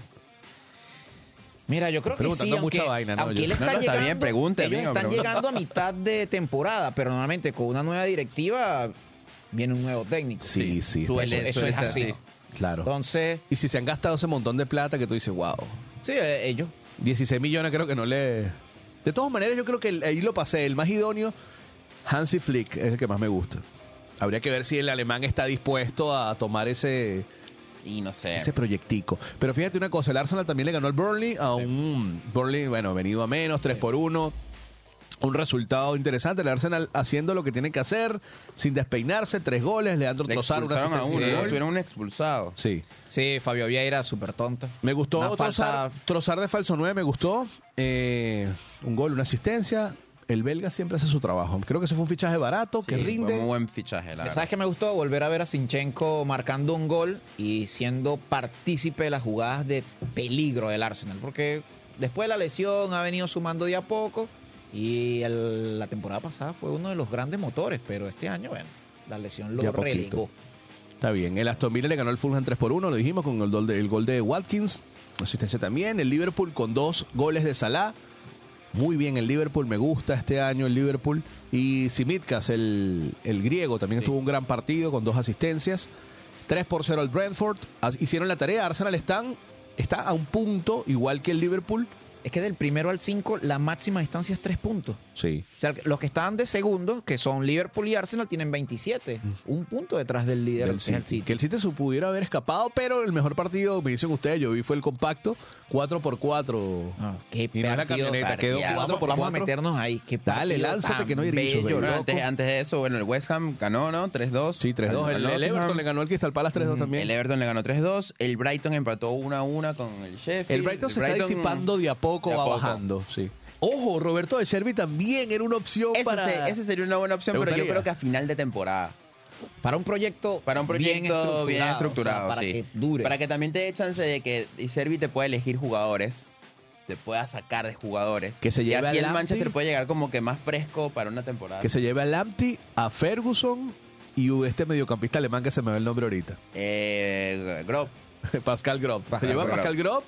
Mira, yo creo que sí, Preguntando aunque, mucha vaina, ¿no? aunque él está No, no, está llegando, bien, pregunte, ellos amigo, están llegando a mitad de temporada, pero normalmente con una nueva directiva viene un nuevo técnico. Sí, sí. Suele- eso, es así. así. Claro. Entonces, Y si se han gastado ese montón de plata que tú dices, wow, sí, eh, ellos 16 millones creo que no le... De todas maneras, yo creo que el- ahí lo pasé. El más idóneo, Hansi Flick, es el que más me gusta. Habría que ver si el alemán está dispuesto a tomar ese, Y no sé. ese proyectico. Pero fíjate una cosa, el Arsenal también le ganó al Burnley, a un Burnley, bueno, venido a menos, 3 por 1. Un resultado interesante, el Arsenal haciendo lo que tiene que hacer, sin despeinarse, tres goles, Leandro Le Trossard, una a uno, ¿no? Tuvieron un expulsado. Sí. Sí, Fabio Vieira, súper tonto. Me gustó falta- Trossard de falso 9, me gustó. Eh, un gol, una asistencia. El belga siempre hace su trabajo. Creo que ese fue un fichaje barato, que rinde. Fue muy buen fichaje, la ¿Sabes verdad. qué me gustó? Volver a ver a Sinchenko marcando un gol y siendo partícipe de las jugadas de peligro del Arsenal. Porque después de la lesión ha venido sumando de a poco y el- la temporada pasada fue uno de los grandes motores, pero este año, bueno, la lesión De a lo poquito. relegó. Está bien. El Aston Villa le ganó el Fulham 3 por 1, lo dijimos, con el gol de, el gol de Watkins. Asistencia también. El Liverpool con dos goles de Salah. Muy bien el Liverpool, me gusta este año el Liverpool. Y Simitkas, el, el griego, también tuvo un gran partido con dos asistencias. 3 por 0 al Brentford. Hicieron la tarea. Arsenal están, está a un punto, igual que el Liverpool. Es que del primero al 5 la máxima distancia es 3 puntos. Sí. O sea, los que están de segundo, que son Liverpool y Arsenal, tienen 27. Un punto detrás del líder, del es el City. City. Que el City se pudiera haber escapado, pero el mejor partido, me dicen ustedes, yo vi fue el compacto, 4 por 4 Ah, qué Y es la partido camioneta, quedó partidazo. cuatro por Vamos a cuatro. meternos ahí. Qué Dale, partido lánzate que no. Bueno, ¿no? antes, antes de eso, bueno, el West Ham ganó, ¿no? 3-2. Sí, 3-2. Al- El, al el Everton le ganó al Crystal Palace 3-2 también. El Everton le ganó 3-2. El Brighton empató 1-1 con el Sheffield. El Brighton se está disipando de a poco, de a va poco. bajando. Sí. Ojo, Roberto de Chervi también era una opción Ese, para. se- ese sería una buena opción, ¿Te pero yo gustaría? creo que a final de temporada. Para un proyecto, Para un proyecto bien estructurado, o sea, para sí. que dure. Para que también te dé chance de que Servi te pueda elegir jugadores, te pueda sacar de jugadores. Que se y lleve así al el Lamptey. Manchester puede llegar como que más fresco para una temporada. Que se lleve a Lamptey, a Ferguson y este mediocampista alemán que se me va el nombre ahorita. Eh, Grob. Pascal Grob. se Pascal lleva a Grob. Pascal Grob,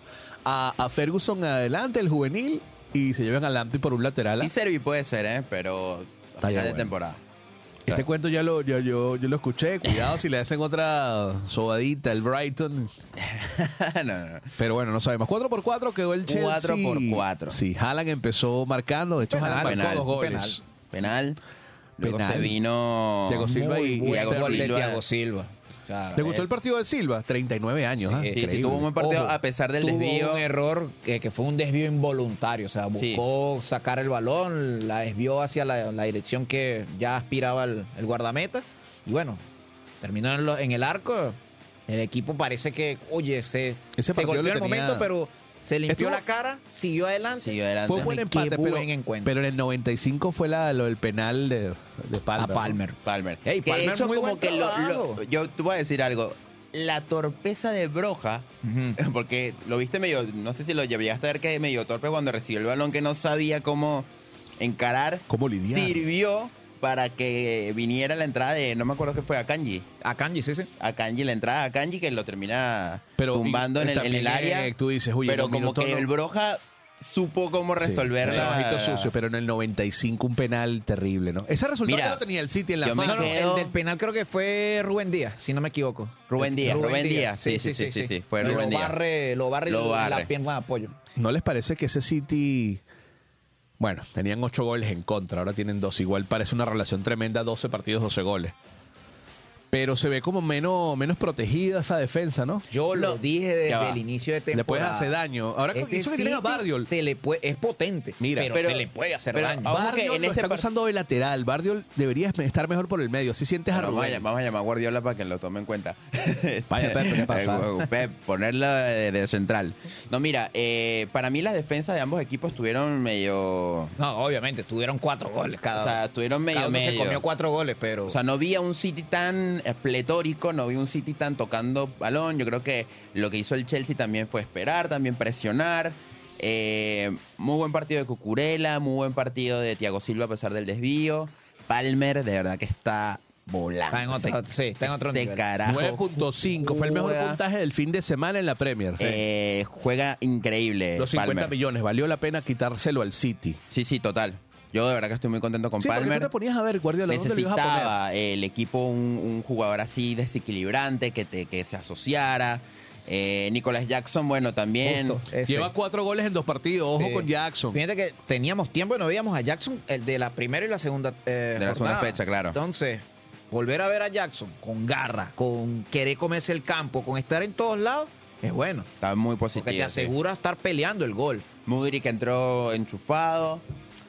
a, a Ferguson adelante, el juvenil, y se llevan a Lamptey por un lateral. Y Servi puede ser, ¿eh? Pero a Está ya final de bueno. temporada. Este Claro. cuento ya lo, ya- yo, yo lo escuché. Cuidado si le hacen otra sobadita, el Brighton. no, no, no. Pero bueno, no sabemos. 4 por 4 quedó el Chelsea. 4 por 4. Sí, Haaland empezó marcando. De hecho, Penal, Haaland marcó penal, dos goles. penal. Penal. Luego se vino. Thiago Silva y- y Thiago de Silva. Thiago Silva. O sea, ¿Te gustó es- el partido de Silva? 39 años. Sí, ¿ah? sí, Sí, tuvo un buen partido Ojo, a pesar del tuvo desvío. un error que, que fue un desvío involuntario. O sea, Sí. buscó sacar el balón, la desvió hacia la, la dirección que ya aspiraba el, el guardameta. Y bueno, terminó en, lo- en el arco. El equipo parece que, oye, se, Ese se golpeó el tenía- momento, pero se limpió Estuvo- la cara, siguió adelante. Siguió adelante. Fue un buen Qué empate, buen pero, encuentro. pero en el 95 fue la, lo del penal de, de Palmer. a Palmer. Palmer. Ey, que de Palmer, hecho, muy como buen que lo, trabajo. lo- yo te voy a decir algo. la torpeza de Broja, porque lo viste medio, no sé si lo llegaste a ver que medio torpe cuando recibió el balón, que no sabía cómo encarar. ¿Cómo lidiar? Sirvió para que viniera la entrada de, no me acuerdo qué fue, a Kanji. A Kanji, sí, sí. A Kanji, la entrada a Kanji que lo termina Pero tumbando y- en el, en también, el área. eh, tú dices, oye, pero como minuto que no- el Broja supo cómo Sí, resolver un la- trabajito sucio, pero en el 95 un penal terrible, ¿no? Ese resultado Mira, lo tenía el City en la mano. No, no, quedo- el del penal creo que fue Rubén Díaz, si no me equivoco. Rubén Díaz, Rubén Díaz. Sí, sí, sí, sí, sí, fue lo Rubén Díaz. Barre, lo barre, Lo lo barre. la pierna de apoyo. ¿No les parece que ese City... Bueno, tenían ocho goles en contra, ahora tienen dos. Igual parece una relación tremenda, 12 partidos, 12 goles. Pero se ve como menos, menos protegida esa defensa, ¿no? Yo lo dije desde el inicio de Le puedes temporada. hacer daño. Ahora Este eso que tiene a Bardiol. Se le puede, es potente, Mira, pero, pero- se le puede hacer pero daño. Bardiol en lo este están par- usando de lateral. Bardiol debería estar mejor por el medio. Si sientes a Bueno, vamos, a, Rubén. vamos a llamar a Guardiola para que lo tome en cuenta. Vaya, Pepe, ¿qué pasa? Eh, Pep, ponerla de, de central. No, mira, eh, para mí las defensas de ambos equipos estuvieron medio... No, obviamente, tuvieron cuatro goles cada O sea, estuvieron medio cada uno se medio. comió cuatro goles, pero... O sea, no vi a un City tan pletórico, no vi un City tan tocando balón. Yo creo que lo que hizo el Chelsea también fue esperar, también presionar. Eh, muy buen partido de Cucurella, muy buen partido de Thiago Silva a pesar del desvío. Palmer, de verdad que está volando. Está en otro- sí, está en otro nivel. carajo 9.5 fue el mejor puntaje del fin de semana en la Premier. eh, juega increíble. Los 50 Palmer. millones. Valió la pena quitárselo al City. Sí, sí, total. Yo de verdad que estoy muy contento con Sí, Palmer. tú te ponías a ver, Guardiola, ¿dónde lo ibas a poner? necesitaba el equipo un, un jugador así desequilibrante que, te, que se asociara. Eh, Nicolas Jackson, bueno, también. Justo. Lleva cuatro goles en dos partidos. Ojo Sí. con Jackson. Fíjate que teníamos tiempo y no veíamos a Jackson, el de la primera y la segunda eh, De la segunda fecha, claro. Entonces, volver a ver a Jackson con garra, con querer comerse el campo, con estar en todos lados, es bueno. Está muy positivo. Porque te sí. asegura estar peleando el gol. Mudrik entró enchufado.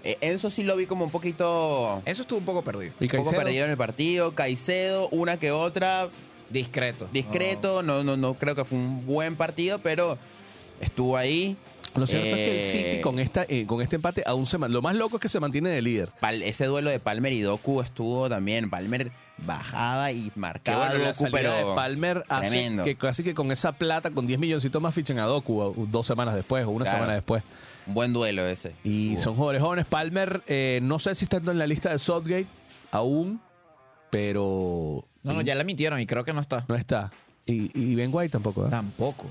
Eh, Enzo sí lo vi como un poquito, Eso estuvo un poco perdido. ¿Y un poco Caicedo? perdido en el partido. Caicedo, una que otra, Discreto. discreto. No, no, no creo que fue un buen partido, pero estuvo ahí. Lo cierto es que el Eh, City con esta eh, con este empate aún se Lo más loco es que se mantiene de líder. Pal- ese duelo de Palmer y Doku estuvo también. Palmer bajaba y Que marcaba bueno, la a Doku, salida pero. de Palmer hace tremendo. que casi que con esa plata, con 10 milloncitos más, fichen a Doku uh, dos semanas después o una Claro. semana después. Un buen duelo ese. Y son jugadores jóvenes. Palmer, eh, no sé si está en la lista de Southgate aún, pero No, no, ya la mintieron y creo que no está. no está. Y, y Ben White tampoco. ¿eh? Tampoco.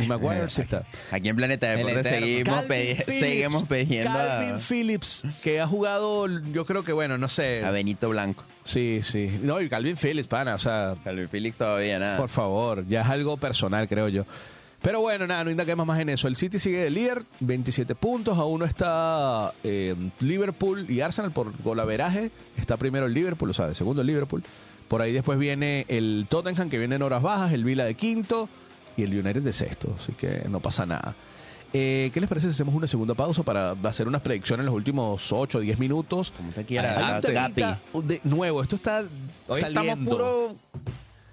Y Maguire sí está. Aquí en Planeta Deportes seguimos, Calvin pedi- Phillips, seguimos pidiendo a, Calvin Phillips, que ha jugado, yo creo que, bueno, no sé. a Benito Blanco. Sí, sí. No, y Calvin Phillips, pana, o sea, Calvin Phillips todavía nada. por favor, ya es algo personal, creo yo. Pero bueno, nada, no indaguemos más en eso. El City sigue de líder, 27 puntos. Aún no está eh, Liverpool y Arsenal por golaveraje. Está primero el Liverpool, o sea, de segundo el Liverpool. Por ahí después viene el Tottenham, que viene en horas bajas, el Vila de quinto y el United de sexto. Así que no pasa nada. Eh, ¿Qué les parece si hacemos una segunda pausa para hacer unas predicciones en los últimos 8 o 10 minutos? Como quiera, Adelante, ahorita, de nuevo, esto está Hoy saliendo. estamos puro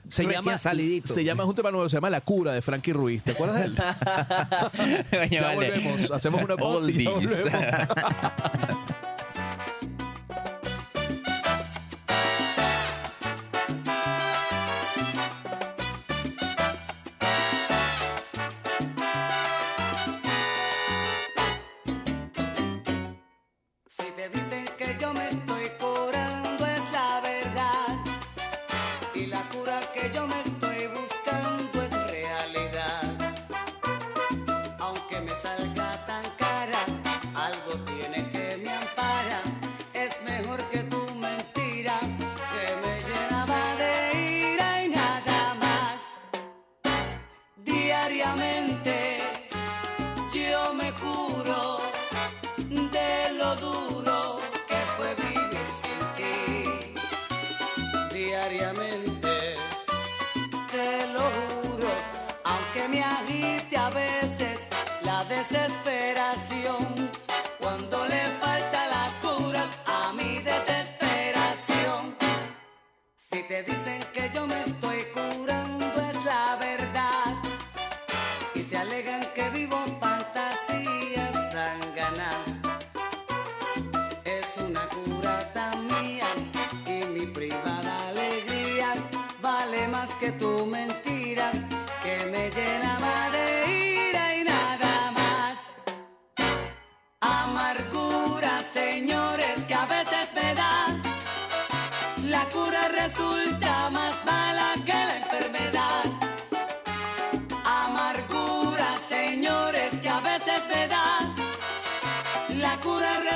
Se Recién llama, salidito. se llama es un tema nuevo, se llama La Cura de Frankie Ruiz. ¿Te acuerdas de él? Ya vale. volvemos, hacemos una pausa y ya Oldies. volvemos.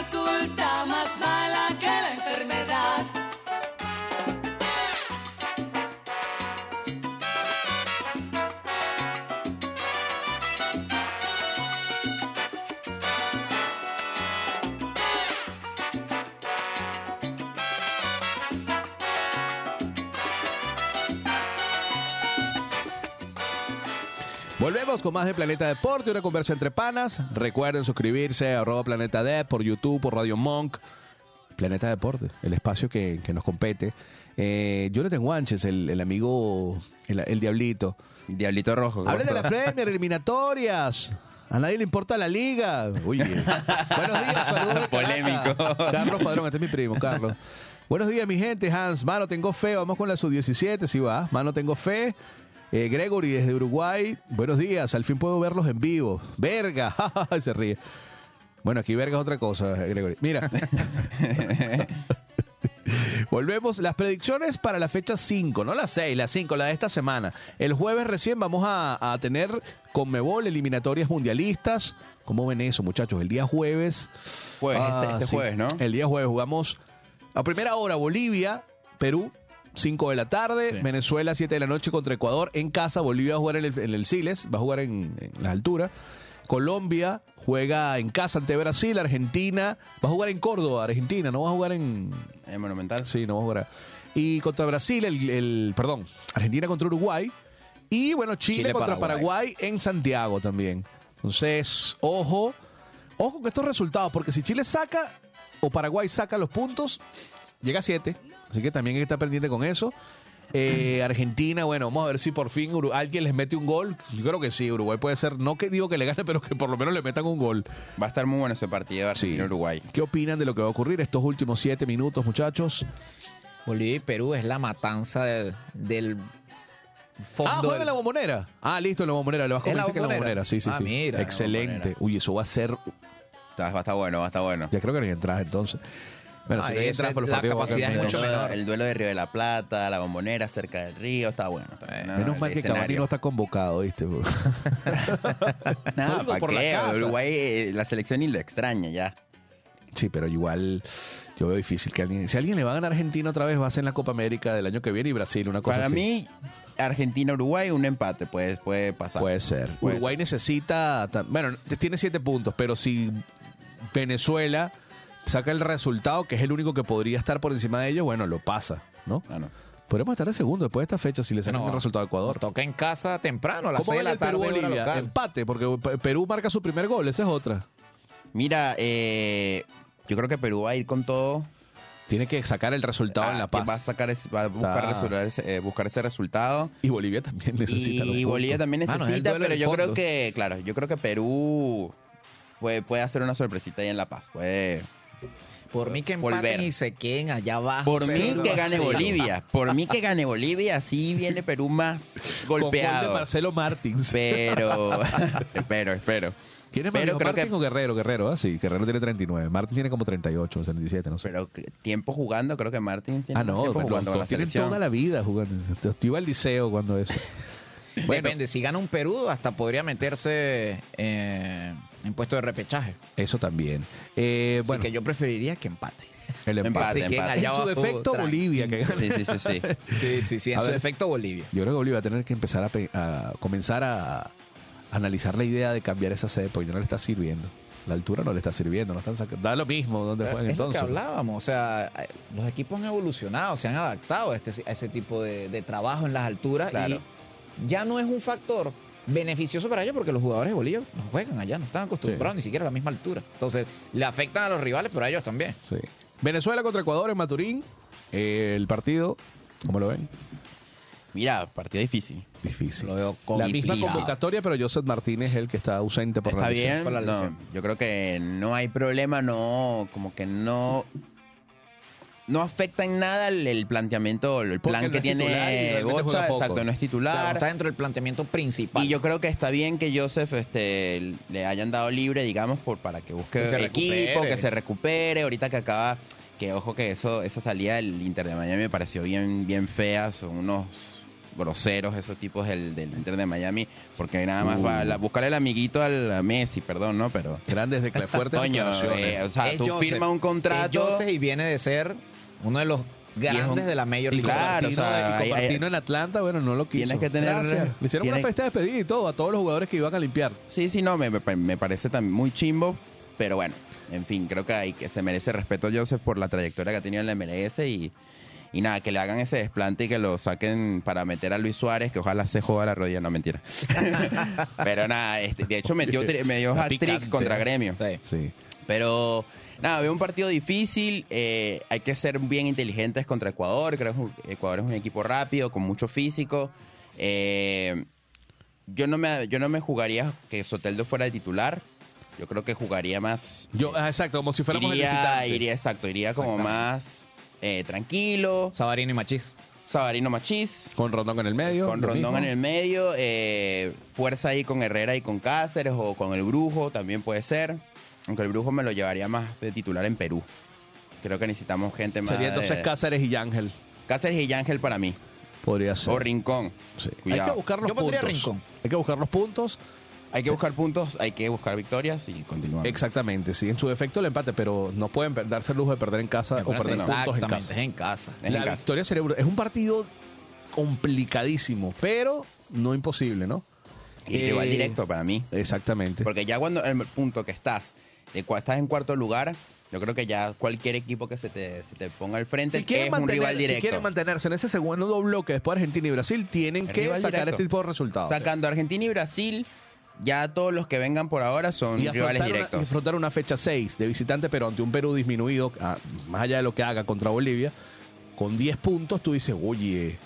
resulta más Con más de Planeta Deporte, una conversa entre panas. Recuerden suscribirse a arroba Planeta Dep por YouTube, por Radio Monk. Planeta Deporte, el espacio que, que nos compete. Eh, Jonathan Guanches, el, el amigo, el, el diablito. Diablito Rojo. ¿qué Hablen de las Premier, eliminatorias. A nadie le importa la liga. Oye. Buenos días, saludos. Polémico. Carlos Padrón, este es mi primo, Carlos. Buenos días, mi gente. Hans, mano, tengo fe. Vamos con la sub-17, si va. Mano, tengo fe. Eh, Gregory desde Uruguay. Buenos días. Al fin puedo verlos en vivo. Verga. Se ríe. Bueno, aquí verga es otra cosa, Gregory. Mira. Volvemos. Las predicciones para la fecha 5, no la 6, la 5, la de esta semana. El jueves recién vamos a, a tener Conmebol, eliminatorias mundialistas. ¿Cómo ven eso, muchachos? El día jueves. Jueves, este- este jueves, ¿no? El día jueves jugamos a primera hora Bolivia, Perú. 5 de la tarde, Sí. Venezuela 7 de la noche contra Ecuador en casa, Bolivia va a jugar en el, en el Siles, va a jugar en, en las alturas. Colombia juega en casa ante Brasil, Argentina va a jugar en Córdoba, Argentina, no va a jugar en, Eh, Monumental. Sí, no vamos a jugar. Y contra Brasil, el, el- perdón, Argentina contra Uruguay. Y bueno, Chile, Chile, contra Paraguay. Paraguay. en Santiago también. Entonces, ojo, ojo con estos resultados, porque si Chile saca o Paraguay saca los puntos, llega a 7. Así que también hay que estar pendiente con eso. Eh, Argentina, bueno, vamos a ver si por fin alguien les mete un gol. Yo creo que sí, Uruguay puede ser, no que digo que le gane, pero que por lo menos le metan un gol. Va a estar muy bueno ese partido de Sí. Argentina-Uruguay. ¿Qué opinan de lo que va a ocurrir estos últimos siete minutos, muchachos? Bolivia y Perú es la matanza del, del fondo. Ah, juega del- la bombonera. Ah, listo, la bombonera. Le vas a ¿En la convencer que la Bombonera? Sí, sí, Ah, sí. mira, Excelente. Uy, eso va a ser. Está- Va a estar bueno, va a estar bueno. Ya creo que no hay entradas entonces. Bueno, si no entradas es por los la partidos. capacidad es mucho mejor. el, duelo, menor. el duelo de Río de la Plata, la bombonera cerca del río, está bueno. está bueno. Menos mal que Cavani no está convocado, ¿viste? bro? No, ¿para por la qué? casa. Uruguay, eh, la selección ni lo extraña ya. sí, pero igual yo veo difícil que alguien. Si alguien le va a ganar a Argentina otra vez, va a ser en la Copa América del año que viene y Brasil, una cosa Para así. mí, Argentina-Uruguay, un empate puede, puede pasar. Puede ser. Puede Uruguay necesita. ta- Bueno, tiene siete puntos, pero si Venezuela saca el resultado, que es el único que podría estar por encima de ellos, bueno, lo pasa, ¿no? Ah, no. Podríamos estar de segundo después de esta fecha si le sacan No, el resultado a Ecuador. Toca en casa temprano, a las ¿Cómo 6 de la tarde. hora Perú-Bolivia? local. Empate, porque Pe- Perú marca su primer gol, esa es otra. Mira, eh, yo creo que Perú va a ir con todo. Tiene que sacar el resultado Ah, en La que Paz. Va a, sacar ese- va a buscar, resolver ese, eh, buscar ese resultado. Y Bolivia también necesita los Y Bolivia también necesita, pero yo creo que, claro, yo creo que Perú puede, puede hacer una sorpresita ahí en La Paz. Puede, Por mí que empaten Volver. y se queden allá abajo. por mí que gane. Bolivia. Por mí que gane Bolivia, así viene Perú más Con gol de golpeado. Marcelo Martins. Pero, espero, espero. ¿Quién es pero creo que- Martín o Guerrero? Guerrero, ah, sí. Guerrero tiene 39. Martín tiene como 38 o 37, no sé. Pero que- tiempo jugando, creo que Martín tiene ah, no, tiempo jugando con tienen selección. toda la vida jugando. Yo iba al liceo cuando eso. Bueno, Depende, si gana un Perú, hasta podría meterse eh, en puesto de repechaje. eso también. Eh, Así bueno, que yo preferiría que empate. el empate. empate, En su defecto, tranqui. Bolivia que gane. Sí, sí, sí, sí. Sí, sí, sí. En A su ver. defecto, Bolivia. Yo creo que Bolivia va a tener que empezar a, comenzar a analizar la idea de cambiar esa sede porque no le está sirviendo. La altura no le está sirviendo, no están sacando. Da lo mismo donde juegan es lo que hablábamos, o sea, eh, los equipos han evolucionado, se han adaptado a, este, a ese tipo de, de trabajo en las alturas Claro. y ya no es un factor beneficioso para ellos porque los jugadores de Bolivia no juegan allá, no están acostumbrados Sí. ni siquiera a la misma altura. Entonces, le afectan a los rivales, pero a ellos también. Sí. Venezuela contra Ecuador en Maturín. Eh, el partido, ¿cómo lo ven? Mira, partido difícil. Difícil. Lo veo La misma convocatoria, pero Joseph Martínez es el que está ausente por Está la lesión. por la no, lesión. yo creo que no hay problema, no, como que no. No afecta en nada el, el planteamiento, el Porque plan no que es titular y tiene realmente juega Bocha, poco. exacto, no es titular. Claro, está dentro del planteamiento principal. Y yo creo que está bien que Joseph este, le hayan dado libre, digamos, por para que busque Que se equipo, recupere. que se recupere. Ahorita que acaba, que ojo que eso, esa salida del Inter de Miami me pareció bien, bien fea. Son unos groseros esos tipos del, del Inter de Miami, porque nada más va a buscarle el amiguito al a Messi, perdón, ¿no? Pero Grandes de fuertes coño, declaraciones. eh, o sea, Es tú Joseph. firmas un Es contrato. Joseph y viene de ser uno de los grandes un- de la Major y League. claro, o sea, y hay- hay- Martino en Atlanta, bueno, no lo quiso. Tienes que tener- Gracias. Le hicieron una fiesta de despedida y todo a todos los jugadores que iban a limpiar. Sí, sí, no, me, me- me parece también muy chimbo, pero bueno, en fin, creo que, hay, que se merece respeto a Joseph por la trayectoria que ha tenido en la MLS y, y nada, que le hagan ese desplante y que lo saquen para meter a Luis Suárez, que ojalá se joda la rodilla, no mentira. pero nada, este, de hecho metió, tri- me dio hat-trick picante. contra Gremio. Sí. Sí. Pero nada, veo un partido difícil. eh, hay que ser bien inteligentes contra Ecuador. Creo que Ecuador es un equipo rápido, con mucho físico. Eh, yo, no me, yo no me jugaría que Soteldo fuera de titular. Yo creo que jugaría más. Yo, ah, exacto, como si fuéramos el iría, visitante. iría, exacto, iría como más eh, tranquilo. Sabarino y Machís. Sabarino Machís. Con Rondón en el medio. Con Rondón mismo. en el medio, eh, fuerza ahí con Herrera y con Cáceres o con el Brujo también puede ser. Aunque el Brujo me lo llevaría más de titular en Perú. Creo que necesitamos gente más. Sería entonces de- Cáceres y Yángel. Cáceres y Ángel para mí. Podría ser. O Rincón. Sí. Hay Cuidado. que buscar los Yo puntos. Rincón. Hay que buscar los puntos. Hay que buscar puntos, hay que buscar victorias y continuar. Exactamente, sí. En su defecto el empate, pero no pueden darse el lujo de perder en casa o perder puntos en Exactamente, casa. es en casa. Es en La casa. victoria sería es un partido complicadísimo, pero no imposible, ¿no? Y rival Eh, directo para mí. Exactamente. Porque ya cuando el punto que estás, estás en cuarto lugar, yo creo que ya cualquier equipo que se te, se te ponga al frente si es un mantener- rival si directo. quieren mantenerse en ese segundo bloque después de Argentina y Brasil, tienen que rival sacar directo. este tipo de resultados. Sacando Argentina y Brasil, ya todos los que vengan por ahora son y rivales afrontar una, y directos. afrontar una fecha 6 de visitante, pero ante un Perú disminuido, ah, más allá de lo que haga contra Bolivia, con 10 puntos, tú dices, oye,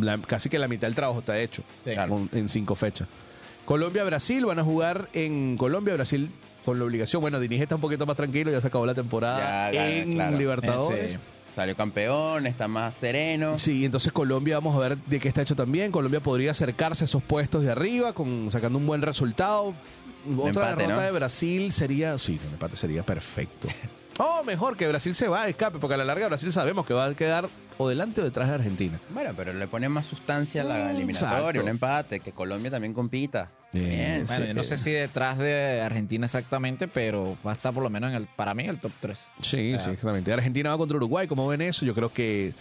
la- casi que la mitad del trabajo está hecho Sí. en cinco fechas. Colombia-Brasil van a jugar en Colombia-Brasil con la obligación. Bueno, Diniz está un poquito más tranquilo, ya se acabó la temporada Ya, en claro. Libertadores. Sí. Salió campeón, está más sereno. Sí, entonces Colombia vamos a ver de qué está hecho también. Colombia podría acercarse a esos puestos de arriba con sacando un buen resultado. Otra empate, derrota ¿no? de Brasil sería, sí, un empate sería perfecto. Oh, mejor que Brasil se va escape, porque a la larga Brasil sabemos que va a quedar o delante o detrás de Argentina. Bueno, pero le pone más sustancia a la Mm, eliminatoria, exacto. un empate, que Colombia también compita. Bien. Bueno, Sí. yo no sé si detrás de Argentina exactamente, pero va a estar por lo menos en el, para mí el top 3. Sí, O sea, sí, exactamente. Argentina va contra Uruguay, como ven eso, yo creo que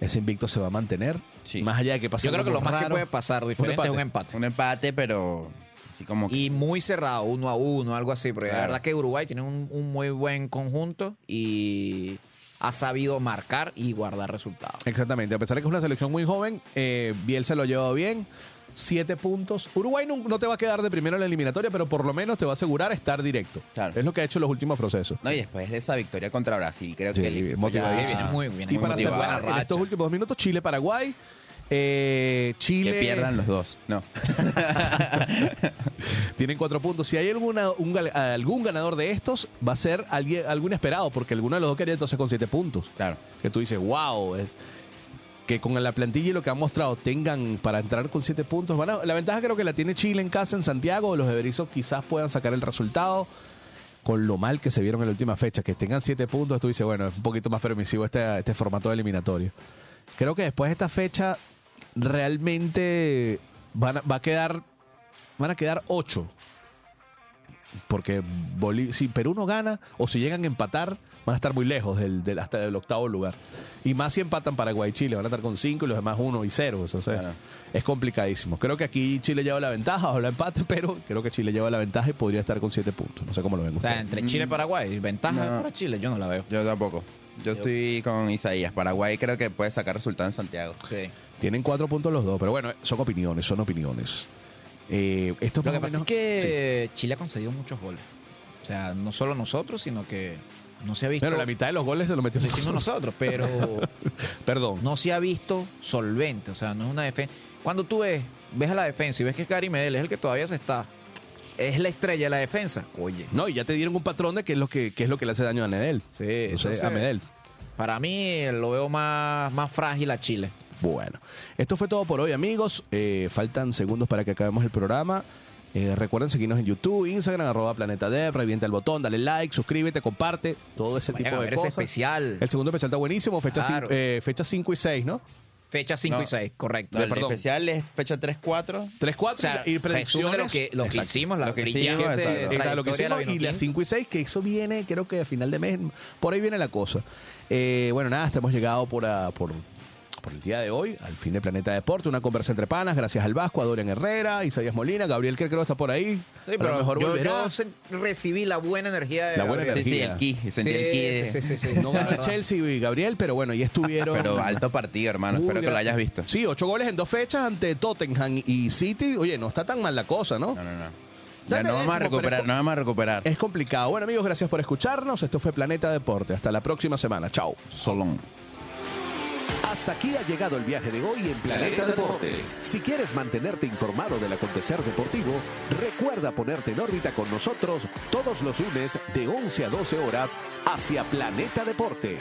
ese invicto se va a mantener. Sí. Más allá de que pase Yo creo que lo más que puede pasar diferente empate. es un empate. Un empate, pero así como que Y muy cerrado, uno a uno, algo así. Porque la Claro. verdad que Uruguay tiene un, un muy buen conjunto y ha sabido marcar y guardar resultados. Exactamente, a pesar de que es una selección muy joven, eh, Bielsa lo ha llevado bien. Siete puntos. Uruguay no, no te va a quedar de primero en la eliminatoria, pero por lo menos te va a asegurar estar directo. Claro. Es lo que ha hecho en los últimos procesos. No, y después de esa victoria contra Brasil, creo Sí, que el motivadísimo. viene muy bien. y muy para motivado. cerrar, buena en estos últimos dos minutos, Chile-Paraguay. Eh, Chile Que pierdan los dos. No. tienen cuatro puntos. Si hay alguna, un gal- algún ganador de estos, va a ser alguien, algún esperado, porque alguno de los dos quedaría entonces con siete puntos. Claro. que tú dices, wow, eh, que con la plantilla y lo que han mostrado tengan para entrar con siete puntos. Van a- la ventaja creo que la tiene Chile en casa, en Santiago. Los de Berizzo quizás puedan sacar el resultado. Con lo mal que se vieron en la última fecha, que tengan siete puntos, tú dices, bueno, es un poquito más permisivo este, este formato de eliminatorio. Creo que después de esta fecha, realmente van a, va a quedar, van a quedar ocho. Porque Bolí- si Perú no gana o si llegan a empatar, van a estar muy lejos del, del- hasta el octavo lugar. Y más si empatan Paraguay y Chile, van a estar con cinco y los demás uno y cero. O sea, Claro. es complicadísimo. Creo que aquí Chile lleva la ventaja o la empate, pero creo que Chile lleva la ventaja y podría estar con siete puntos. No sé cómo lo ven O sea, ustedes. entre Chile y Paraguay, ventaja No. para Chile, yo no la veo. Yo tampoco. Yo estoy con Isaías. Paraguay creo que puede sacar resultados en Santiago. Sí. Tienen cuatro puntos los dos, pero bueno, son opiniones, son opiniones. Eh, esto Lo que pasa es que Chile ha concedido muchos goles. O sea, no solo nosotros, sino que no se ha visto. Pero la mitad de los goles se lo metimos hicimos nosotros, pero Perdón. no se ha visto solvente. O sea, no es una defensa. Cuando tú ves, ves a la defensa y ves que Gary Medel es el que todavía se está. Es la estrella de la defensa. Oye. No, y ya te dieron un patrón de qué es lo que, qué es lo que le hace daño a Medel. Sí, O sea, entonces- a Medel. Para mí lo veo más, más frágil a Chile. Bueno, esto fue todo por hoy, amigos. Eh, faltan segundos para que acabemos el programa. Eh, recuerden seguirnos en YouTube, Instagram, arroba Planeta Dev, revienta el botón, dale like, suscríbete, comparte, todo ese Vayan tipo a de ver ese cosas. especial. El segundo especial está buenísimo, fecha Claro. 5 fecha cinco y 6, ¿no? Fecha 5 No. y 6, correcto. No, el perdón. especial es fecha 3-4. 3, 4 O sea, y resumen predicciones. de lo que, lo que Exacto. hicimos, la Lo que brillante hicimos, exacto. Lo que de la hicimos, y las Vinotinto. 5 y 6, que eso viene, creo que a final de mes, por ahí viene la cosa. Eh, bueno, nada, hasta hemos llegado por, ah, por, por el día de hoy, al fin de Planeta Deporte, una conversa entre panas, gracias al Vasco, a Dorian Herrera, Isaías Molina, Gabriel que creo está por ahí. Sí, a lo pero mejor yo, volverá. yo recibí la buena energía de La buena Gabriel. Sí, sí, energía. el ki. Sentí el ki. de- Sí, sí, sí, sí. No ganó el Chelsea y Gabriel, pero bueno, ya estuvieron. Pero alto partido, hermano. Espero que lo hayas visto. Sí, ocho goles en dos fechas ante Tottenham y City. Oye, no está tan mal la cosa, ¿no? No, no, no. Ya no vamos a pero recuperar, no vamos a recuperar. Es complicado. Bueno, amigos, gracias por escucharnos. Esto fue Planeta Deporte. Hasta la próxima semana. Chao. Solón. Hasta aquí ha llegado el viaje de hoy en Planeta Deporte. Si quieres mantenerte informado del acontecer deportivo, recuerda ponerte en órbita con nosotros todos los lunes de 11 a 12 horas hacia Planeta Deporte.